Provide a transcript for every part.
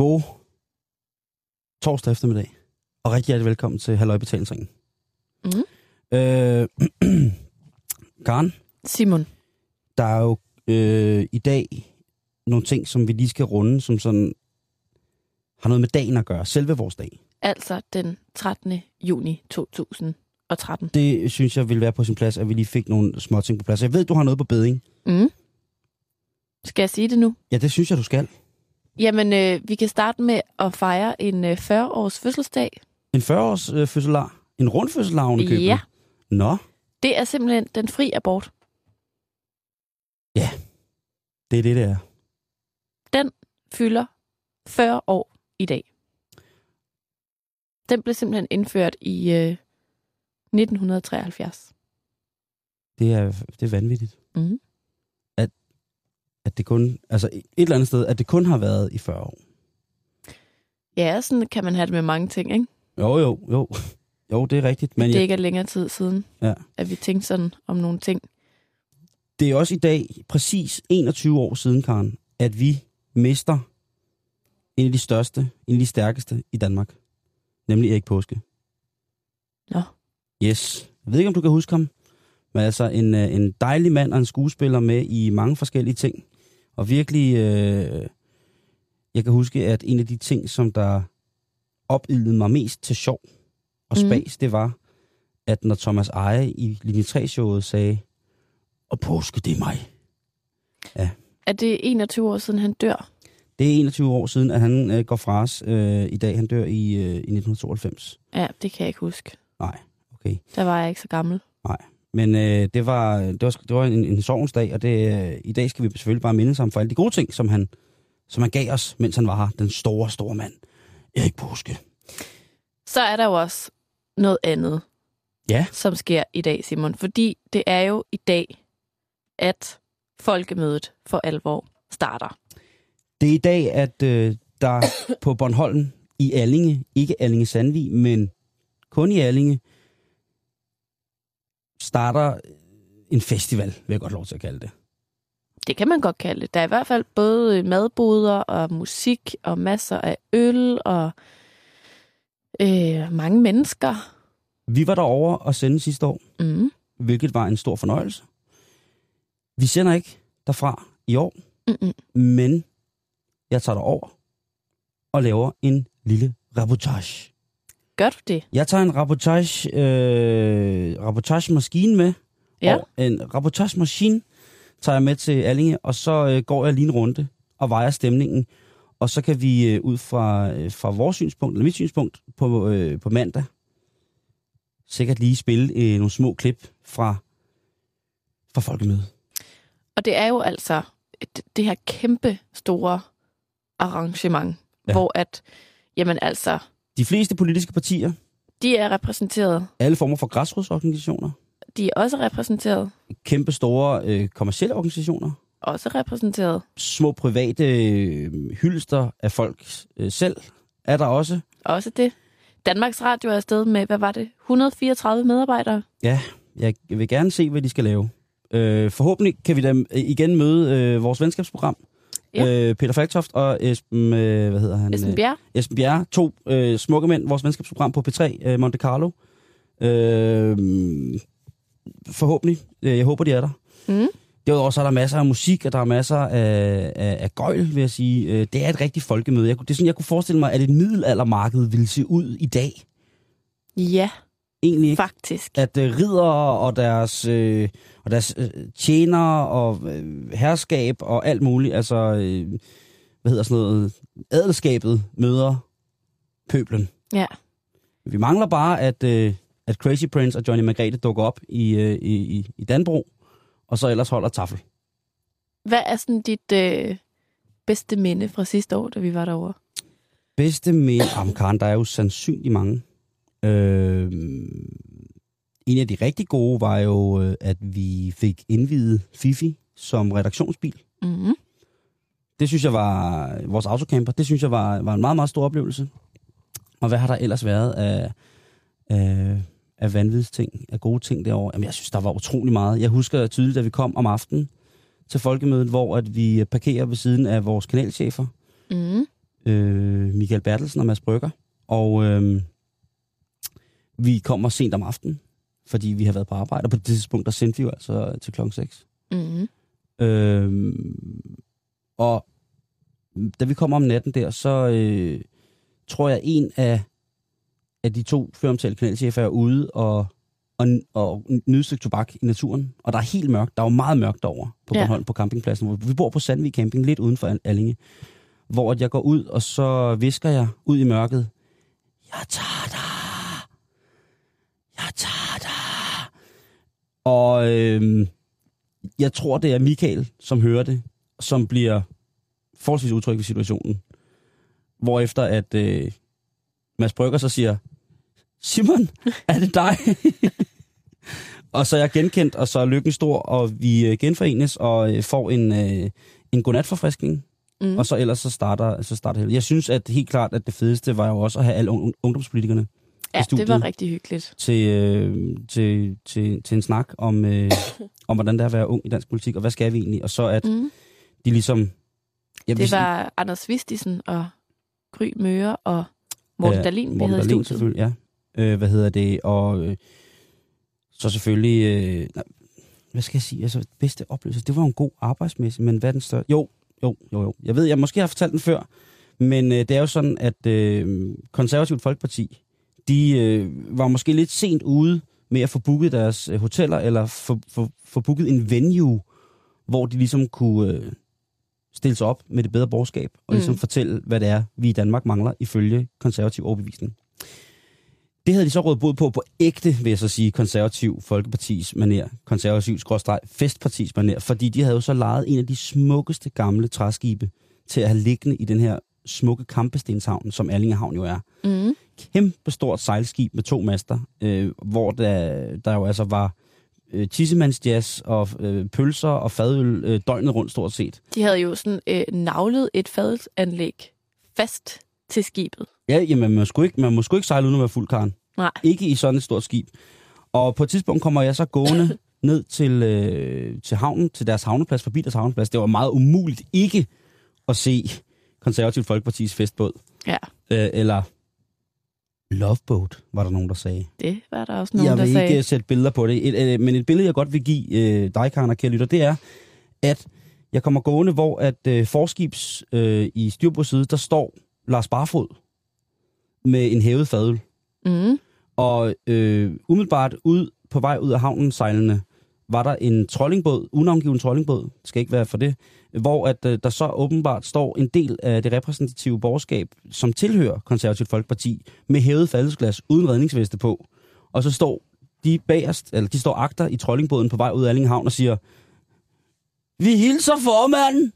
God torsdag eftermiddag. Og rigtig hjertelig velkommen til Halløj Betalingsringen. Mm. Øh, Karen, Simon. der er jo øh, i dag nogle ting, som vi lige skal runde, som sådan har noget med dagen at gøre. Selve vores dag. Altså den 13. juni 2013. Det synes jeg vil være på sin plads, at vi lige fik nogle små ting på plads. Jeg ved, du har noget på beding. Mm. Skal jeg sige det nu? Ja, det synes jeg, du skal. Jamen, øh, vi kan starte med at fejre en øh, 40-års fødselsdag. En 40-års øh, fødselar. En rund fødselar købet. Ja. Nå, Det er simpelthen den fri abort. det er det, det er. Fylder 40 år i dag. Den blev simpelthen indført i øh, 1973. Det er, det er vanvittigt. Mm. At det kun, altså et eller andet sted, at det kun har været i 40 år. Ja, sådan kan man have det med mange ting, ikke? Jo, jo, jo. Jo, det er rigtigt. Men det jeg, ikke er længere tid siden, Ja. at vi tænkte sådan om nogle ting. det er også i dag, præcis 21 år siden, Karen, at vi mister en af de største, en af de stærkeste i Danmark. Nemlig Erik Påske. Nå. Yes. Jeg ved ikke, om du kan huske ham. Men altså en, øh, en dejlig mand og en skuespiller med i mange forskellige ting. Og virkelig, øh, jeg kan huske, at en af de ting, som der opildede mig mest til sjov og Mhm. spas, mm. det var, at når Thomas Eje i linje 3-showet sagde, og påske, det er mig. Er det 21 år siden, han dør? Det er 21 år siden, at han øh, går fra os øh, i dag. Han dør i, øh, i 1992. Ja, det kan jeg ikke huske. Nej, okay. Der var jeg ikke så gammel. Men øh, det var, det var, det var en, en sorgens dag, og det, øh, i dag skal vi selvfølgelig bare minde ham for alle de gode ting, som han, som han gav os, mens han var her. Den store, store mand. Erik Påske. Så er der jo også noget andet, Ja. som sker i dag, Simon. Fordi det er jo i dag, at folkemødet for alvor starter. Det er i dag, at øh, der på Bornholm i Allinge, ikke Allinge Sandvig, men kun i Allinge, starter en festival, vil jeg godt lov til at kalde det. Det kan man godt kalde det. Der er i hvert fald både madboder og musik og masser af øl og øh, mange mennesker. Vi var derovre og sende sidste år, Mm. hvilket var en stor fornøjelse. Vi sender ikke derfra i år, Mm-mm. men jeg tager derover og laver en lille reportage. Gør du det? Jeg tager en reportage, øh, reportagemaskine med, Ja. og en reportagemaskine tager jeg med til Allinge, og så øh, går jeg lige en runde og vejer stemningen, og så kan vi øh, ud fra, øh, fra vores synspunkt, eller mit synspunkt, på, øh, på mandag, sikkert lige spille øh, nogle små klip fra, fra folkemødet. Og det er jo altså et, det her kæmpe store arrangement, ja. hvor at, jamen altså, De fleste politiske partier, de er repræsenteret. alle former for græsrodsorganisationer, De er også repræsenteret. kæmpe store øh, kommersielle organisationer, Også repræsenteret. små private øh, hylster af folk øh, selv, er der også. Også det. Danmarks Radio er afsted med, hvad var det, 134 medarbejdere? Ja, jeg vil gerne se, hvad de skal lave. Øh, forhåbentlig kan vi da igen møde øh, vores venskabsprogram. Ja. Øh, Peter Falktoft og Esben, øh, hvad hedder han? Esben Øh, Bjerg? Esben Bjerre, to øh, smukke mænd, vores venskabsprogram på P3, øh, Monte Carlo. Øh, forhåbentlig. Øh, Jeg håber, de er der. Mm. Derudover så er der masser af musik, og der er masser af, af, af gøjl, vil jeg sige. Øh, Det er et rigtigt folkemøde. Jeg, det er sådan, jeg kunne forestille mig, at et middelaldermarked ville se ud i dag. Ja, Egentlig ikke. faktisk. At øh, ridere og deres, øh, og deres øh, tjenere og øh, herskab og alt muligt, altså, øh, hvad hedder sådan noget, adelskabet møder pøblen. Ja. Vi mangler bare, at, øh, at Crazy Prince og Johnny Margrethe dukker op i, øh, i, i, Danbro, og så ellers holder tafel. Hvad er sådan dit øh, bedste minde fra sidste år, da vi var derovre? Bedste med Jamen, Karen, der er jo sandsynligt mange. Øh, en af de rigtig gode var jo, øh, at vi fik indvidet Fifi som redaktionsbil. Mm-hmm. Det synes jeg var, vores autocamper, det synes jeg var, var en meget, meget stor oplevelse. Og hvad har der ellers været af, af, af vanvidsting, af gode ting derovre? Jamen, jeg synes, der var utrolig meget. Jeg husker tydeligt, at vi kom om aftenen til folkemødet, hvor at vi parkerer ved siden af vores kanalchefer. Mm. øh, Michael Bertelsen og Mads Brygger. Og øh, vi kommer sent om aftenen, fordi vi har været på arbejde, og på det tidspunkt, der sendte vi jo altså til klokken 6. Mm-hmm. Øh, og da vi kommer om natten der, så øh, tror jeg, en af, af de to føromtalte kanalchefer er ude og, og, og nyde tobak i naturen. Og der er helt mørkt. Der er jo meget mørkt over på Ja. Bornholm på campingpladsen. hvor Vi bor på Sandvig Camping, lidt uden for Allinge. Hvor jeg går ud, og så visker jeg ud i mørket. Jeg tager dig. Jeg tager dig. Og øh, jeg tror, det er Michael, som hører det, som bliver forholdsvis utryg ved situationen. Hvorefter at øh, Mads Brygger så siger, Simon, er det dig? og så er jeg genkendt, og så er lykken stor, og vi øh, genforenes og øh, får en, øh, en godnatforfriskning. Mm. Og så ellers så starter, så starter hele. Jeg synes at helt klart, at det fedeste var jo også at have alle un- ungdomspolitikerne ja, studiet. det var rigtig hyggeligt. til, øh, til, til, til en snak om, øh, om, hvordan det er at være ung i dansk politik, og hvad skal vi egentlig? Og så at Mm. de ligesom... Jeg Det sige- var Anders Vistisen og Gry Møre og Morten Ja, Dahlin, vi Morten havde i Dahlin, studiet. selvfølgelig, ja. Øh, hvad hedder det? Og øh, så selvfølgelig... Øh, nej, hvad skal jeg sige? Altså, bedste oplevelse. Det var en god arbejdsmæssig, men hvad den større? Jo, jo, jo, jo. Jeg ved, jeg måske har fortalt den før, men øh, det er jo sådan, at øh, Konservativt Folkeparti, de øh, var måske lidt sent ude med at få booket deres øh, hoteller, eller få, få, få booket en venue, hvor de ligesom kunne øh, stille sig op med det bedre borgerskab, og ligesom Mm. fortælle, hvad det er, vi i Danmark mangler ifølge konservativ overbevisning. Det havde de så rådet bod på på ægte, vil jeg så sige, konservativ Folkepartis maner, konservativ skråstreg festpartis maner, fordi de havde jo så lejet en af de smukkeste gamle træskibe til at have liggende i den her smukke Kampestenshavn, som Erlingehavn jo er. Mm. Kæmpe stort sejlskib med to master, øh, hvor der, der jo altså var øh, tissemandsjazz og øh, pølser og fadøl øh, døgnet rundt stort set. De havde jo sådan øh, navlet et fadelsanlæg fast til skibet. Ja, jamen man skulle ikke, man må sgu ikke sejle uden at være fuld karen. Nej. Ikke i sådan et stort skib. Og på et tidspunkt kommer jeg så gående ned til, øh, til havnen, til deres havneplads, forbi deres havneplads. Det var meget umuligt ikke at se Konservativt Folkepartis festbåd. Ja, Øh, eller Loveboat, var der nogen, der sagde. det var der også nogen, jeg der vil sagde. ikke sætte billeder på det, et, øh, men et billede, jeg godt vil give øh, dig, Karen og kære lytter, det er, at jeg kommer gående, hvor at øh, forskibs øh, i styrbordsside, der står Lars Barfod med en hævet fadøl. Mm. Og øh, umiddelbart ud på vej ud af havnen sejlende, var der en trollingbåd, unavngiven trollingbåd, det skal ikke være for det, hvor at, øh, der så åbenbart står en del af det repræsentative borgerskab, som tilhører Konservativt Folkeparti, med hævet faldesglas uden redningsveste på. Og så står de bagerst, eller de står agter i trollingbåden på vej ud af Allingehavn og siger, vi hilser formanden!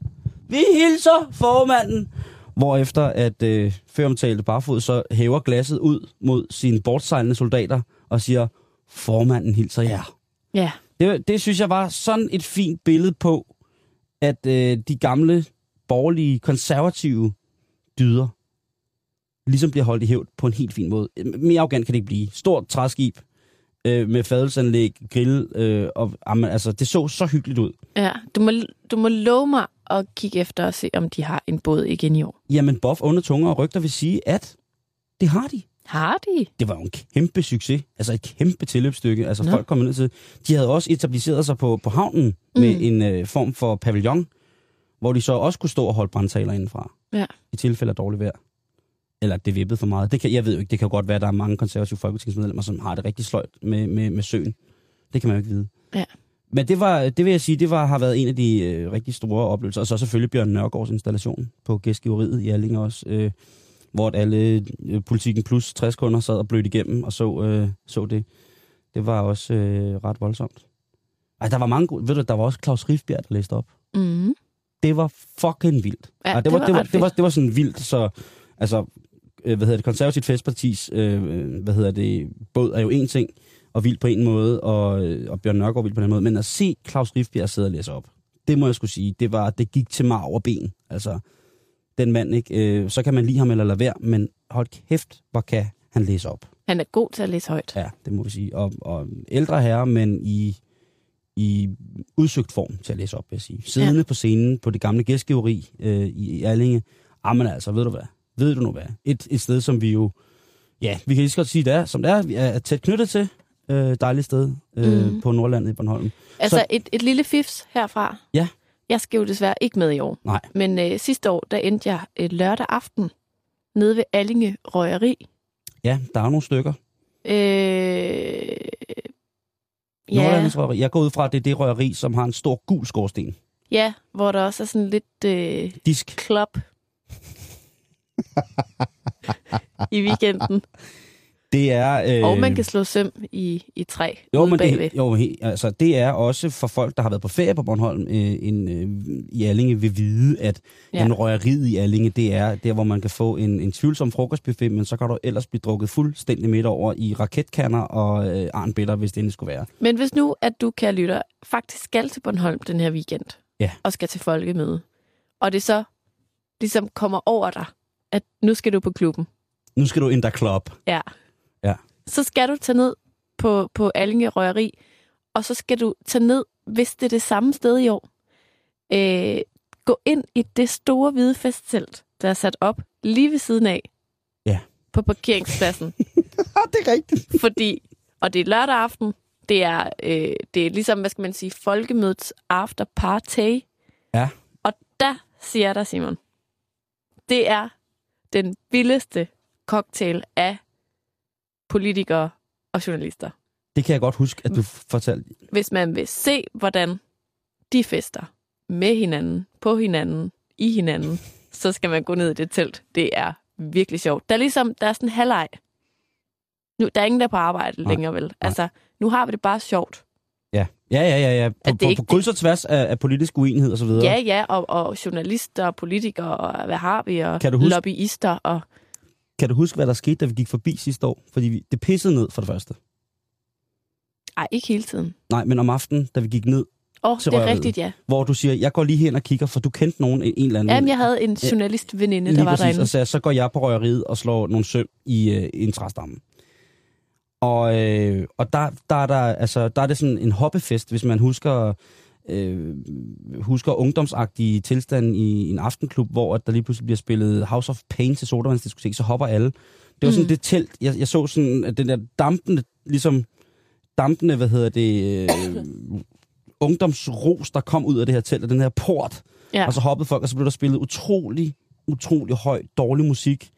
Vi hilser formanden! Hvorefter at øh, føromtalte barfod så hæver glasset ud mod sine bortsejlende soldater og siger, formanden hilser jer. Ja, Det, det synes jeg var sådan et fint billede på, at øh, de gamle, borgerlige, konservative dyder ligesom bliver holdt i hævd på en helt fin måde. Mere arrogant kan det ikke blive. Stort træskib øh, med fadelsanlæg, grill, øh, og amen, altså, det så så hyggeligt ud. ja. Du, må, du må love mig at kigge efter og se, om de har en båd igen i år. Jamen, Boff under tunger og rygter vil sige, at det har de. Har de? det var jo en kæmpe succes. Altså et kæmpe tilløbsstykke. Altså Nå. folk kom ned til... De havde også etableret sig på, på havnen med Mm. en øh, form for pavillon, hvor de så også kunne stå og holde brandtaler indenfra. Ja. I tilfælde af dårligt vejr. Eller det vippede for meget. Det kan, jeg ved jo ikke, det kan godt være, at der er mange konservative folketingsmedlemmer, som har det rigtig sløjt med, med, med søen. Det kan man jo ikke vide. Ja. Men det, var, det vil jeg sige, det var, har været en af de øh, rigtig store oplevelser. Og så selvfølgelig Bjørn Nørgaards installation på gæstgiveriet i Alling også. Øh, hvor alle øh, politikken plus 60 kunder sad og blødte igennem og så, øh, så det. Det var også øh, ret voldsomt. Ej, der var mange gode, ved du, der var også Claus Rifbjerg, der læste op. Mm. Det var fucking vildt. Ja, Ej, det var det, var, det, var, fedt. det var sådan vildt, så altså, øh, hvad hedder det, konservativt festpartis, øh, hvad hedder det, båd er jo en ting, og vildt på en måde, og, øh, og Bjørn Nørgaard vildt på den måde, men at se Claus Rifbjerg sidde og læse op, det må jeg skulle sige, det var, det gik til mig over ben, altså, den mand, ikke? Øh, så kan man lide ham eller lade være, men hold kæft, hvor kan han læse op. Han er god til at læse højt. Ja, det må vi sige. Og, og ældre herre, men i, i udsøgt form til at læse op, vil jeg sige. Siddende ja. på scenen på det gamle gæstgiveri øh, i, i Allinge. Jamen altså, ved du hvad? ved du nu hvad, et, et sted, som vi jo, ja, vi kan lige så godt sige, det er, som det er, vi er tæt knyttet til. Øh, dejligt sted øh, Mm. på Nordlandet i Bornholm. Altså Så- et, et lille fifs herfra. Ja. Jeg skal jo desværre ikke med i år. Nej. Men øh, sidste år, der endte jeg øh, lørdag aften nede ved Allinge Røgeri. Ja, der er nogle stykker. Øh, ja, røgeri. Jeg går ud fra, at det er det røgeri, som har en stor gul skorsten. ja, hvor der også er sådan lidt øh, Disk. klop i weekenden. Det er... Øh, Og man kan slå søm i, i træ jo, men bagved. det, jo, he- altså, det er også for folk, der har været på ferie på Bornholm øh, en, øh, i Allinge, vil vide, at Ja. en røgeriet i Allinge, det er der, hvor man kan få en, en tvivlsom frokostbuffet, men så kan du ellers blive drukket fuldstændig midt over i raketkanner og øh, arnbiller, hvis det endelig skulle være. Men hvis nu, at du, kan lytte, faktisk skal til Bornholm den her weekend, Ja. og skal til folkemøde, og det så ligesom kommer over dig, at nu skal du på klubben, Nu skal du ind der club. ja. Så skal du tage ned på, på Allinge Røgeri, og så skal du tage ned, hvis det er det samme sted i år, øh, gå ind i det store hvide festtelt, der er sat op lige ved siden af, Ja. på parkeringspladsen. Det er rigtigt. fordi, og det er lørdag aften, det er, øh, det er ligesom, hvad skal man sige, folkemødets after party. Ja. Og der siger jeg dig, Simon, det er den vildeste cocktail af politikere og journalister. Det kan jeg godt huske, at du fortalte. Hvis man vil se, hvordan de fester med hinanden, på hinanden, i hinanden, så skal man gå ned i det telt. Det er virkelig sjovt. Der er ligesom, der er sådan en halvleg. Nu, der er ingen, der er på arbejde Nej. længere, vel? Altså, nu har vi det bare sjovt. Ja, ja, ja, ja. ja. På, det på, ikke- på kryds og tværs af, af politisk uenighed og så videre. Ja, ja, og, og journalister og politikere, og hvad har vi, og Kan du huske- lobbyister, og Kan du huske, hvad der skete, da vi gik forbi sidste år? Fordi vi, det pissede ned for det første. ej, ikke hele tiden. Nej, men om aftenen, da vi gik ned, Åh, oh, Til det er røveriet. rigtigt, ja. hvor du siger, jeg går lige hen og kigger, for du kendte nogen, en en eller anden. Jamen, jeg havde en journalistveninde, der Lige var præcis, derinde. og sagde, så går jeg på røgeriet og slår nogle søm i, øh, en træstamme. Og, øh, og der, der, er der, altså, der er det sådan en hoppefest, hvis man husker, øh, husker ungdomsagtige tilstanden i en aftenklub, hvor at der lige pludselig bliver spillet House of Pain til sodavandsdiskotek, så hopper alle. Det var sådan Mm. det telt, jeg, jeg så sådan, at den der dampende, ligesom dampende, hvad hedder det, øh, ungdomsros, der kom ud af det her telt, og den her port, Ja. og så hoppede folk, og så blev der spillet utrolig, utrolig høj, dårlig musik.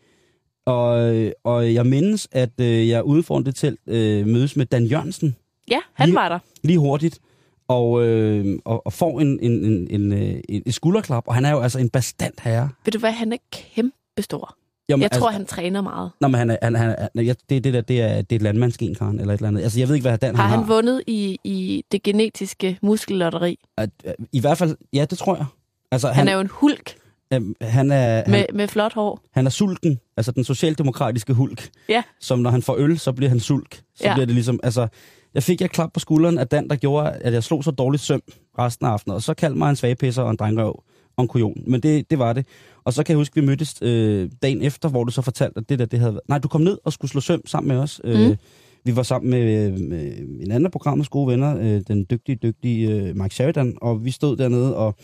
Og, og jeg mindes, at øh, jeg ude foran det telt øh, mødes med Dan Jørgensen Ja, han lige- var der. lige hurtigt, og, øh, og, og får en, en, en, en, øh, en, en skulderklap, og han er jo altså en bestand herre. Ved du hvad, han er kæmpe stor. Jamen, Jeg tror, altså, han træner meget. Nå, men han er, han, han er, ja, det, det der, det er, det er et landmandsgen, Karen, eller et eller andet. Altså, jeg ved ikke, hvad Dan Har han han vundet i, i det genetiske muskellotteri? At, at, I hvert fald, ja, det tror jeg. Altså, Han, han, han er jo en hulk øhm, han, er, han, med, med flot hår. han er sulten, altså den socialdemokratiske hulk. Ja. Som når han får øl, så bliver han sulk. Så Ja. bliver det ligesom, altså, jeg fik jeg klap på skulderen af Dan, der gjorde, at jeg slog så dårligt søm resten af aftenen, og så kaldte mig en svagpisser og en drengrøv og en kujon. Men det, det var det. Og så kan jeg huske, vi mødtes øh, dagen efter, hvor du så fortalte, at det der, det havde været... Nej, du kom ned og skulle slå søm sammen med os. Øh, Mm. Vi var sammen med, med en anden programmets gode venner, øh, den dygtige, dygtige øh, Mike Sheridan, og vi stod dernede, og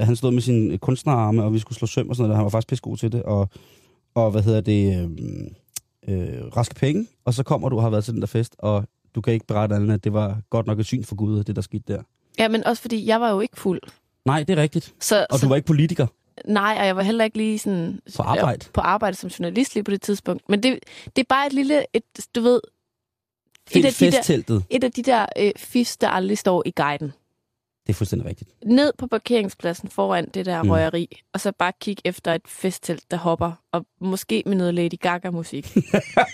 øh, han stod med sin kunstnerarme, og vi skulle slå søm og sådan noget. Han var faktisk pisse god til det, og, og hvad hedder det, øh, øh, raske penge, og så kommer du og har været til den der fest, og du kan ikke berette andet, at det var godt nok et syn for Gud, det der skete der. Ja, men også fordi jeg var jo ikke fuld. Nej, det er rigtigt. Så, Og så du var ikke politiker nej, og jeg var heller ikke lige sådan... på arbejde. På arbejde som journalist lige på det tidspunkt. Men det, det er bare et lille, et, du ved... Et Helt af, de der, festteltet. et af de der øh, fif, der aldrig står i guiden. Det er fuldstændig rigtigt. Ned på parkeringspladsen foran det der mm. røgeri, og så bare kigge efter et festtelt, der hopper, og måske med noget Lady Gaga-musik.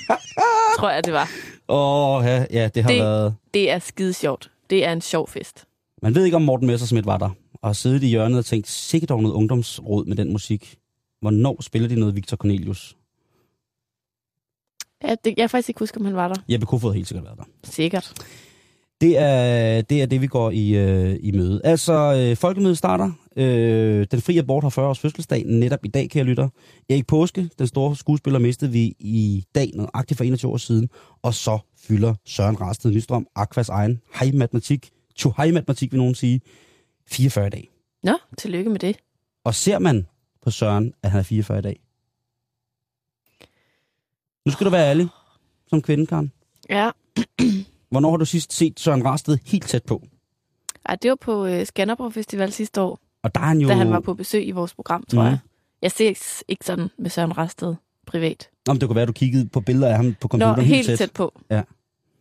Tror jeg, det var. Åh, oh, ja, ja, det har Det- været... Det er skide sjovt. Det er en sjov fest. Man ved ikke, om Morten Messersmith var der, og siddet i hjørnet og tænkt, sikkert dog noget ungdomsråd med den musik. Hvornår spiller de noget Victor Cornelius? Ja, det, jeg faktisk ikke huske, om han var der. Jeppe Kofod har helt sikkert været der. Sikkert. Det er det, er det vi går i, øh, i møde. Altså, øh, folkemødet starter. Øh, den frie abort har 40 års fødselsdag netop i dag, kære lytter. Erik Påske, den store skuespiller, mistede vi i dag, nøjagtigt for 21 år siden. Og så fylder Søren Rasted Nystrøm, Aquas egen hej matematik, to hej matematik vil nogen sige, 44 i dag. Nå, tillykke med det. Og ser man på Søren, at han er 44 i dag, Nu skal du være ærlig som kvinde, Karen. Ja, Hvornår har du sidst set Søren Rasted helt tæt på? Ej, det var på øh, Skanderborg Festival sidste år, Og der er han jo... da han var på besøg i vores program, tror Mhm. jeg. Jeg ses ikke sådan med Søren Rasted privat. Om det kunne være, at du kiggede på billeder af ham på Nå, computeren helt tæt. tæt på. Ja.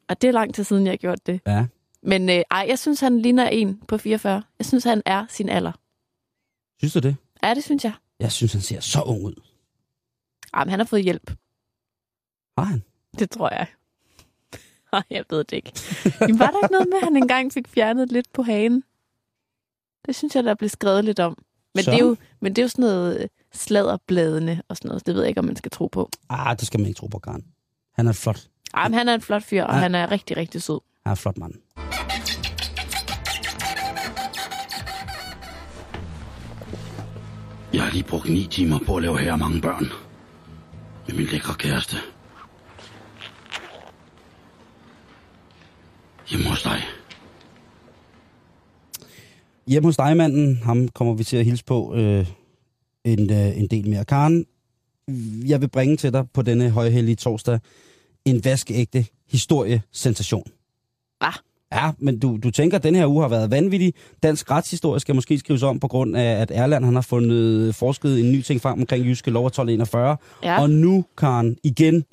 Og det er lang tid siden, jeg har gjort det. Ja. Men øh, ej, jeg synes, han ligner en på 44. Jeg synes, han er sin alder. Synes du det? Ja, det synes jeg. Jeg synes, han ser så ung ud. Ej, men han har fået hjælp. Har han? Det tror jeg. Ej, jeg ved det ikke. Men var der ikke noget med, at han engang fik fjernet lidt på hagen? Det synes jeg, der blev skrevet lidt om. Men, Så? det er, jo, men det er jo sådan noget øh, sladderbladene og sådan noget. så Det ved jeg ikke, om man skal tro på. Ah, det skal man ikke tro på, Karen. Han er flot. Ej, men han er en flot fyr, og Ja. han er rigtig, rigtig sød. Han er en flot mand. Jeg har lige brugt ni timer på at lave her mange børn. Med min lækre kæreste. Hjemme hos dig. Hjemme hos dig, manden, ham kommer vi til at hilse på øh, en, øh, en del mere. Karen, jeg vil bringe til dig på denne højhellige torsdag en vaskeægte historiesensation. Ah. Ja, men du, du tænker, at den her uge har været vanvittig. Dansk retshistorie skal måske skrives om på grund af, at Erland han har fundet forsket en ny ting frem omkring Jyske Lov af 1241. Ja. Og nu, Karen, igen,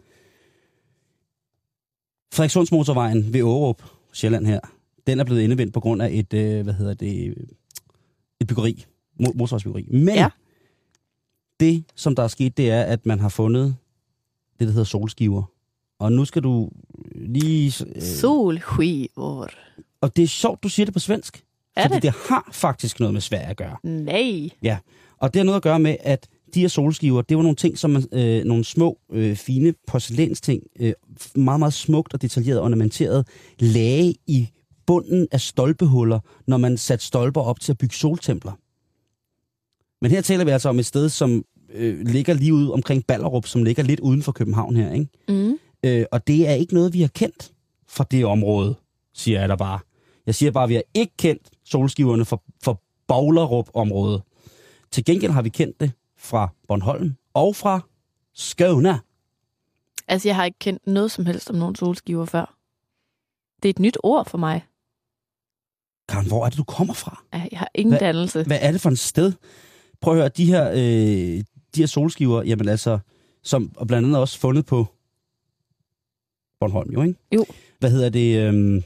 Frederikssundsmotorvejen ved Årup, Sjælland her, den er blevet indevendt på grund af et, øh, hvad hedder det, et byggeri, mo- motorvejsbyggeri. Men Ja. det, som der er sket, det er, at man har fundet det, der hedder solskiver. Og nu skal du lige... Øh, Solskivor. og det er sjovt, du siger det på svensk. Er fordi det? det har faktisk noget med Sverige at gøre. Nej. Ja, og det har noget at gøre med, at de her solskiver, det var nogle ting, som man, øh, nogle små, øh, fine porcelænsting, øh, meget, meget smukt og detaljeret ornamenteret, lagde i bunden af stolpehuller, når man satte stolper op til at bygge soltempler. Men her taler vi altså om et sted, som øh, ligger lige ude omkring Ballerup, som ligger lidt uden for København her, ikke? Mm. Øh, og det er ikke noget, vi har kendt fra det område, siger jeg da bare. Jeg siger bare, at vi har ikke kendt solskiverne fra, fra Baglerup-området. Til gengæld har vi kendt det fra Bornholm og fra Skåne. Altså, jeg har ikke kendt noget som helst om nogen solskiver før. Det er et nyt ord for mig. Karen, hvor er det, du kommer fra? Jeg har ingen Hvad- dannelse. Hvad er det for et sted? Prøv at høre, de her, øh, de her solskiver, jamen altså, som og blandt andet også fundet på Bornholm, jo, ikke? Jo. Hvad hedder det? Øh,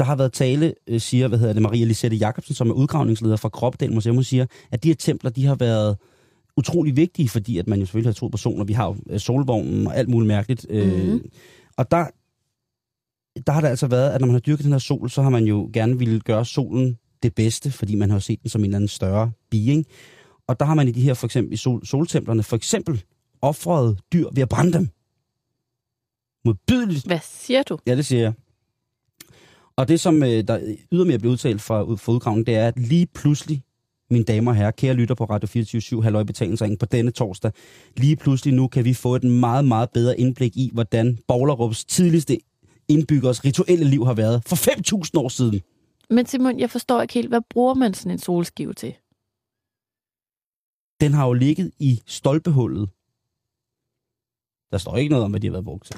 der har været tale, øh, siger, hvad hedder det, Maria Lisette Jacobsen, som er udgravningsleder fra Kropdal Museum, hun siger, at de her templer, de har været utrolig vigtige, fordi at man jo selvfølgelig har solen, og vi har jo øh, solvognen og alt muligt mærkeligt. Mhm. Og der, der har det altså været, at når man har dyrket den her sol, så har man jo gerne ville gøre solen det bedste, fordi man har set den som en eller anden større being. Og der har man i de her, for eksempel i sol, soltemplerne, for eksempel offret dyr ved at brænde dem. Modbydeligt. Hvad siger du? Ja, det siger jeg. Og det, som øh, der ydermere bliver udtalt fra, ud- fra udgravningen, det er, at lige pludselig, mine damer og herrer, kære lytter på Radio 24 halvøj betalingsringen på denne torsdag, lige pludselig nu kan vi få et meget, meget bedre indblik i, hvordan Boglerups tidligste indbyggers rituelle liv har været for 5.000 år siden. Men Simon, jeg forstår ikke helt, hvad bruger man sådan en solskive til? Den har jo ligget i stolpehullet. Der står ikke noget om, hvad de har været brugt til.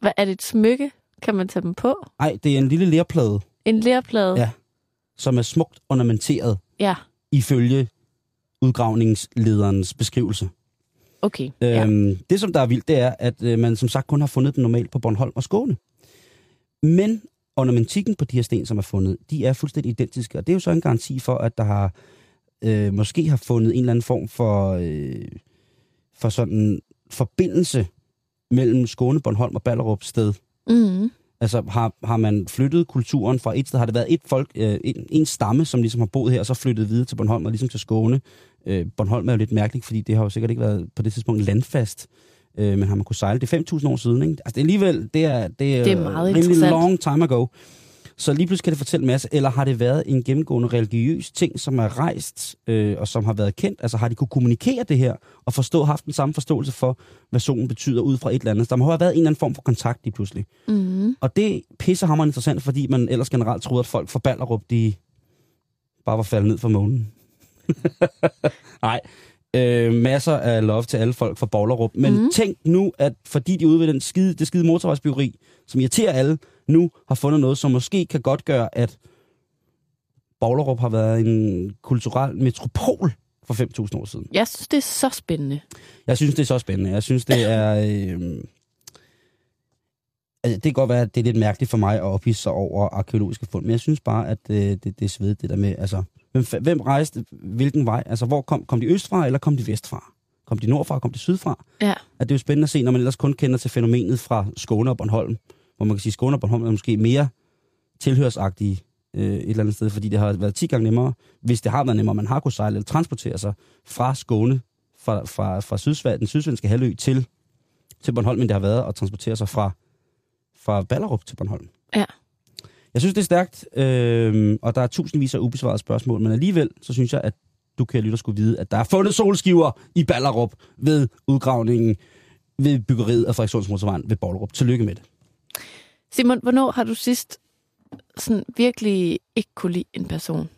Hvad, er det et smykke? Kan man tage dem på? Nej, det er en lille lærplade, En lærplade? Ja. som er smukt ornamenteret, ja. ifølge udgravningslederens beskrivelse. Okay. Ja. Øhm, det, som der er vildt, det er, at øh, man som sagt kun har fundet den normalt på Bornholm og Skåne. Men ornamentikken på de her sten, som er fundet, de er fuldstændig identiske. Og det er jo så en garanti for, at der har øh, måske har fundet en eller anden form for, øh, for sådan forbindelse mellem Skåne, Bornholm og Ballerup sted. Mm. Altså har, har man flyttet kulturen fra et sted? Har det været et folk, øh, en, en stamme, som ligesom har boet her, og så flyttet videre til Bornholm og ligesom til Skåne? Øh, Bornholm er jo lidt mærkeligt, fordi det har jo sikkert ikke været på det tidspunkt landfast. Øh, men har man kunne sejle det er 5.000 år siden, ikke? Altså det er alligevel, det er, det er, Det er meget rimelig long time ago. Så lige pludselig kan det fortælle en masse, eller har det været en gennemgående religiøs ting, som er rejst, øh, og som har været kendt? Altså har de kunne kommunikere det her, og forstå, haft den samme forståelse for, hvad solen betyder ud fra et eller andet? Der må have været en eller anden form for kontakt lige pludselig. Mm. Og det pisser hammer interessant, fordi man ellers generelt troede, at folk fra Ballerup, de bare var faldet ned fra månen. Nej, Øh, masser af love til alle folk fra Bollerup. Men mm. tænk nu, at fordi de ude ved den skide, det skide motorvejsbyggeri, som irriterer alle, nu har fundet noget, som måske kan godt gøre, at Bollerup har været en kulturel metropol for 5.000 år siden. Jeg synes, det er så spændende. Jeg synes, det er så spændende. Jeg synes, det er... Øh, altså, det kan godt være, at det er lidt mærkeligt for mig at ophisse sig over arkeologiske fund, men jeg synes bare, at øh, det, det er svedigt, det der med, altså, hvem, hvem rejste hvilken vej? Altså, hvor kom, kom de østfra, eller kom de vestfra? Kom de nordfra, kom de sydfra? Ja. At det er jo spændende at se, når man ellers kun kender til fænomenet fra Skåne og Bornholm, hvor man kan sige, at Skåne og Bornholm er måske mere tilhørsagtige øh, et eller andet sted, fordi det har været 10 gange nemmere, hvis det har været nemmere, man har kunnet sejle eller transportere sig fra Skåne, fra, fra, fra Sydsvær, den sydsvenske halvø til, til Bornholm, end det har været at transportere sig fra, fra Ballerup til Bornholm. Ja. Jeg synes, det er stærkt, øh, og der er tusindvis af ubesvarede spørgsmål, men alligevel, så synes jeg, at du kan lytte skulle vide, at der er fundet solskiver i Ballerup ved udgravningen ved byggeriet af Frederikssundsmotorvejen ved Ballerup. Tillykke med det. Simon, hvornår har du sidst sådan virkelig ikke kunne lide en person?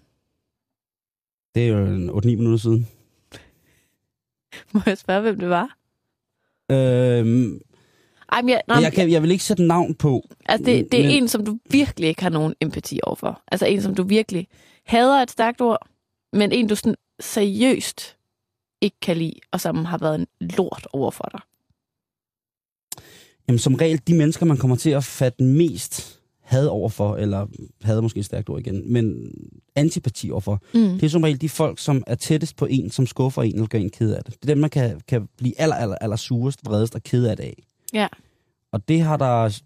Det er jo en 8-9 minutter siden. Må jeg spørge, hvem det var? Øhm, Ej, men jeg, nej, jeg, kan, jeg vil ikke sætte navn på. altså det, det er men- en, som du virkelig ikke har nogen empati overfor. Altså en, som du virkelig hader et stærkt ord, men en, du sådan seriøst ikke kan lide, og som har været en lort over for dig. Jamen, som regel, de mennesker, man kommer til at fatte mest had overfor, eller had er måske et stærkt ord igen, men antipati overfor, Mm. det er som regel de folk, som er tættest på en, som skuffer en eller gør en ked af det. Det er dem, man kan, kan blive aller, aller, aller surest, vredest og ked af det af. Ja. Og det har der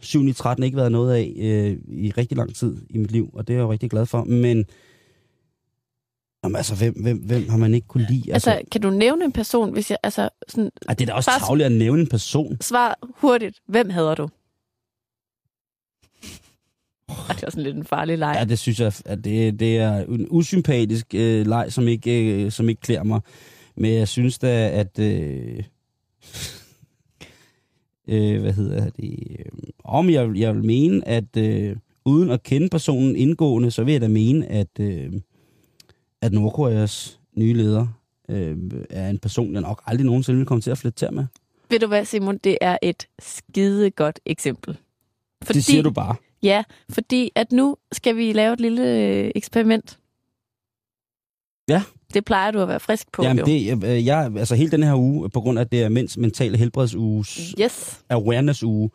7 i 13 ikke været noget af øh, i rigtig lang tid i mit liv, og det er jeg jo rigtig glad for. Men jamen, altså, hvem, hvem, hvem har man ikke kunne lide? Altså, kan du nævne en person, hvis jeg... Altså, sådan, ej, det er da også tavligt at nævne en person. svar hurtigt. Hvem hader du? Ej, det var sådan lidt en farlig leg. Ja, det synes jeg, at det, det er en usympatisk øh, leg, som ikke, øh, som ikke klæder mig. Men jeg synes da, at... Øh, øh, hvad hedder det? Øh, om jeg, jeg vil mene, at øh, uden at kende personen indgående, så vil jeg da mene, at, øh, at Nordkoreas nye leder øh, er en person, jeg nok aldrig nogensinde vil komme til at flytte til med. Ved du hvad, Simon? Det er et skide godt eksempel. Fordi, det siger du bare. Ja, fordi at nu skal vi lave et lille øh, eksperiment. Ja. Det plejer du at være frisk på, Jamen, jo. det, jeg, jeg, altså hele den her uge, på grund af det er mænds mentale helbredsuges Yes. awareness-uge,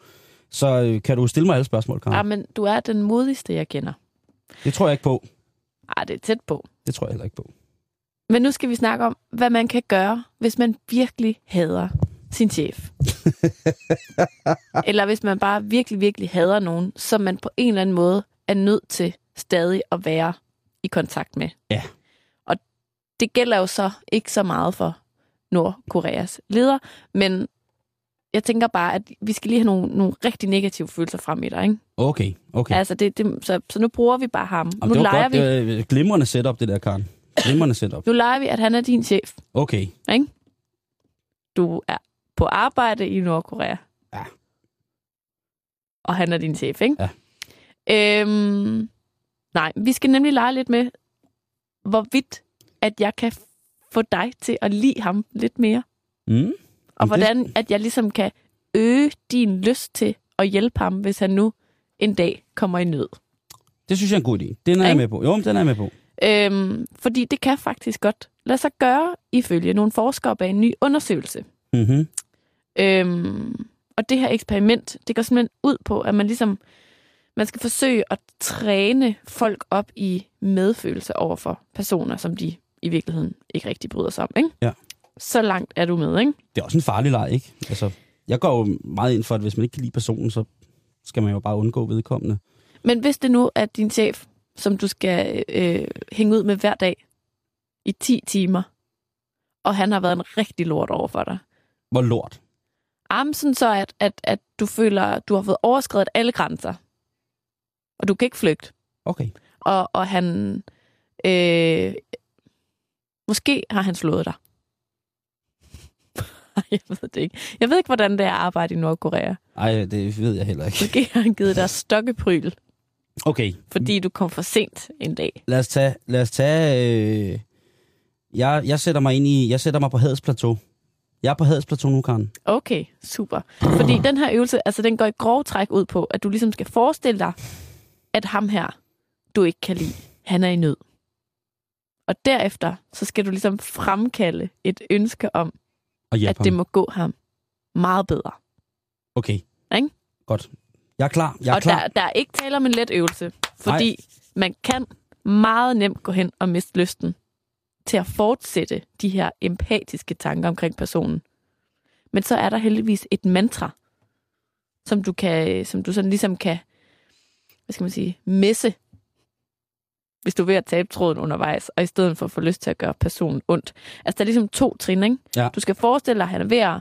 så øh, kan du stille mig alle spørgsmål, Karen. Ja, men du er den modigste, jeg kender. Det tror jeg ikke på. Ej, det er tæt på. Det tror jeg heller ikke på. Men nu skal vi snakke om, hvad man kan gøre, hvis man virkelig hader sin chef. eller hvis man bare virkelig, virkelig hader nogen, som man på en eller anden måde er nødt til stadig at være i kontakt med. Ja. Det gælder jo så ikke så meget for Nordkoreas leder, men jeg tænker bare, at vi skal lige have nogle, nogle rigtig negative følelser frem i dig, ikke? Okay, okay. Altså, det, det, så, så nu bruger vi bare ham. Jamen, nu det var leger godt. vi, Det var et glimrende setup, det der, Karen. Glimrende setup. nu leger vi, at han er din chef. Okay. Ikke? Du er på arbejde i Nordkorea. Ja. Og han er din chef, ikke? Ja. Øhm, nej, vi skal nemlig lege lidt med, hvorvidt at jeg kan få dig til at lide ham lidt mere. Mm. Og hvordan at jeg ligesom kan øge din lyst til at hjælpe ham, hvis han nu en dag kommer i nød. Det synes jeg er en god idé. Den er jeg Ikke? med på. Jo, den er jeg med på. Øhm, fordi det kan faktisk godt lade sig gøre ifølge nogle forskere bag en ny undersøgelse. Mm-hmm. Øhm, og det her eksperiment, det går simpelthen ud på, at man ligesom, man skal forsøge at træne folk op i medfølelse over for personer, som de i virkeligheden ikke rigtig bryder sig om, ikke? Ja. Så langt er du med, ikke? Det er også en farlig leg, ikke? Altså, jeg går jo meget ind for, at hvis man ikke kan lide personen, så skal man jo bare undgå vedkommende. Men hvis det nu er din chef, som du skal øh, hænge ud med hver dag i 10 timer, og han har været en rigtig lort over for dig, Hvor lort. Arm sådan så, at, at, at du føler, at du har fået overskrevet alle grænser. Og du kan ikke flygte. Okay. Og, og han... Øh, måske har han slået dig. Jeg ved det ikke. Jeg ved ikke, hvordan det er at arbejde i Nordkorea. Ej, det ved jeg heller ikke. Måske har han givet dig stokkepryl, Okay, fordi du kom for sent en dag. lad os tage... Lad os tage øh... Jeg, jeg, sætter mig ind i, jeg sætter mig på hadets plateau. Jeg er på hadets plateau nu, Karen. Okay, super. Fordi den her øvelse, altså den går i grov træk ud på, at du ligesom skal forestille dig, at ham her, du ikke kan lide, han er i nød. Og derefter, så skal du ligesom fremkalde et ønske om, at det må gå ham meget bedre. Okay. Ikke? Godt. Jeg er klar. Jeg er og klar. der, der er ikke tale om en let øvelse, fordi Nej. man kan meget nemt gå hen og miste lysten til at fortsætte de her empatiske tanker omkring personen. Men så er der heldigvis et mantra, som du kan, som du sådan ligesom kan, hvad skal man sige, messe, hvis du er ved at tabe tråden undervejs, og i stedet for at få lyst til at gøre personen ondt. Altså, der er ligesom to trin, ikke? Ja. Du skal forestille dig, at han er ved at,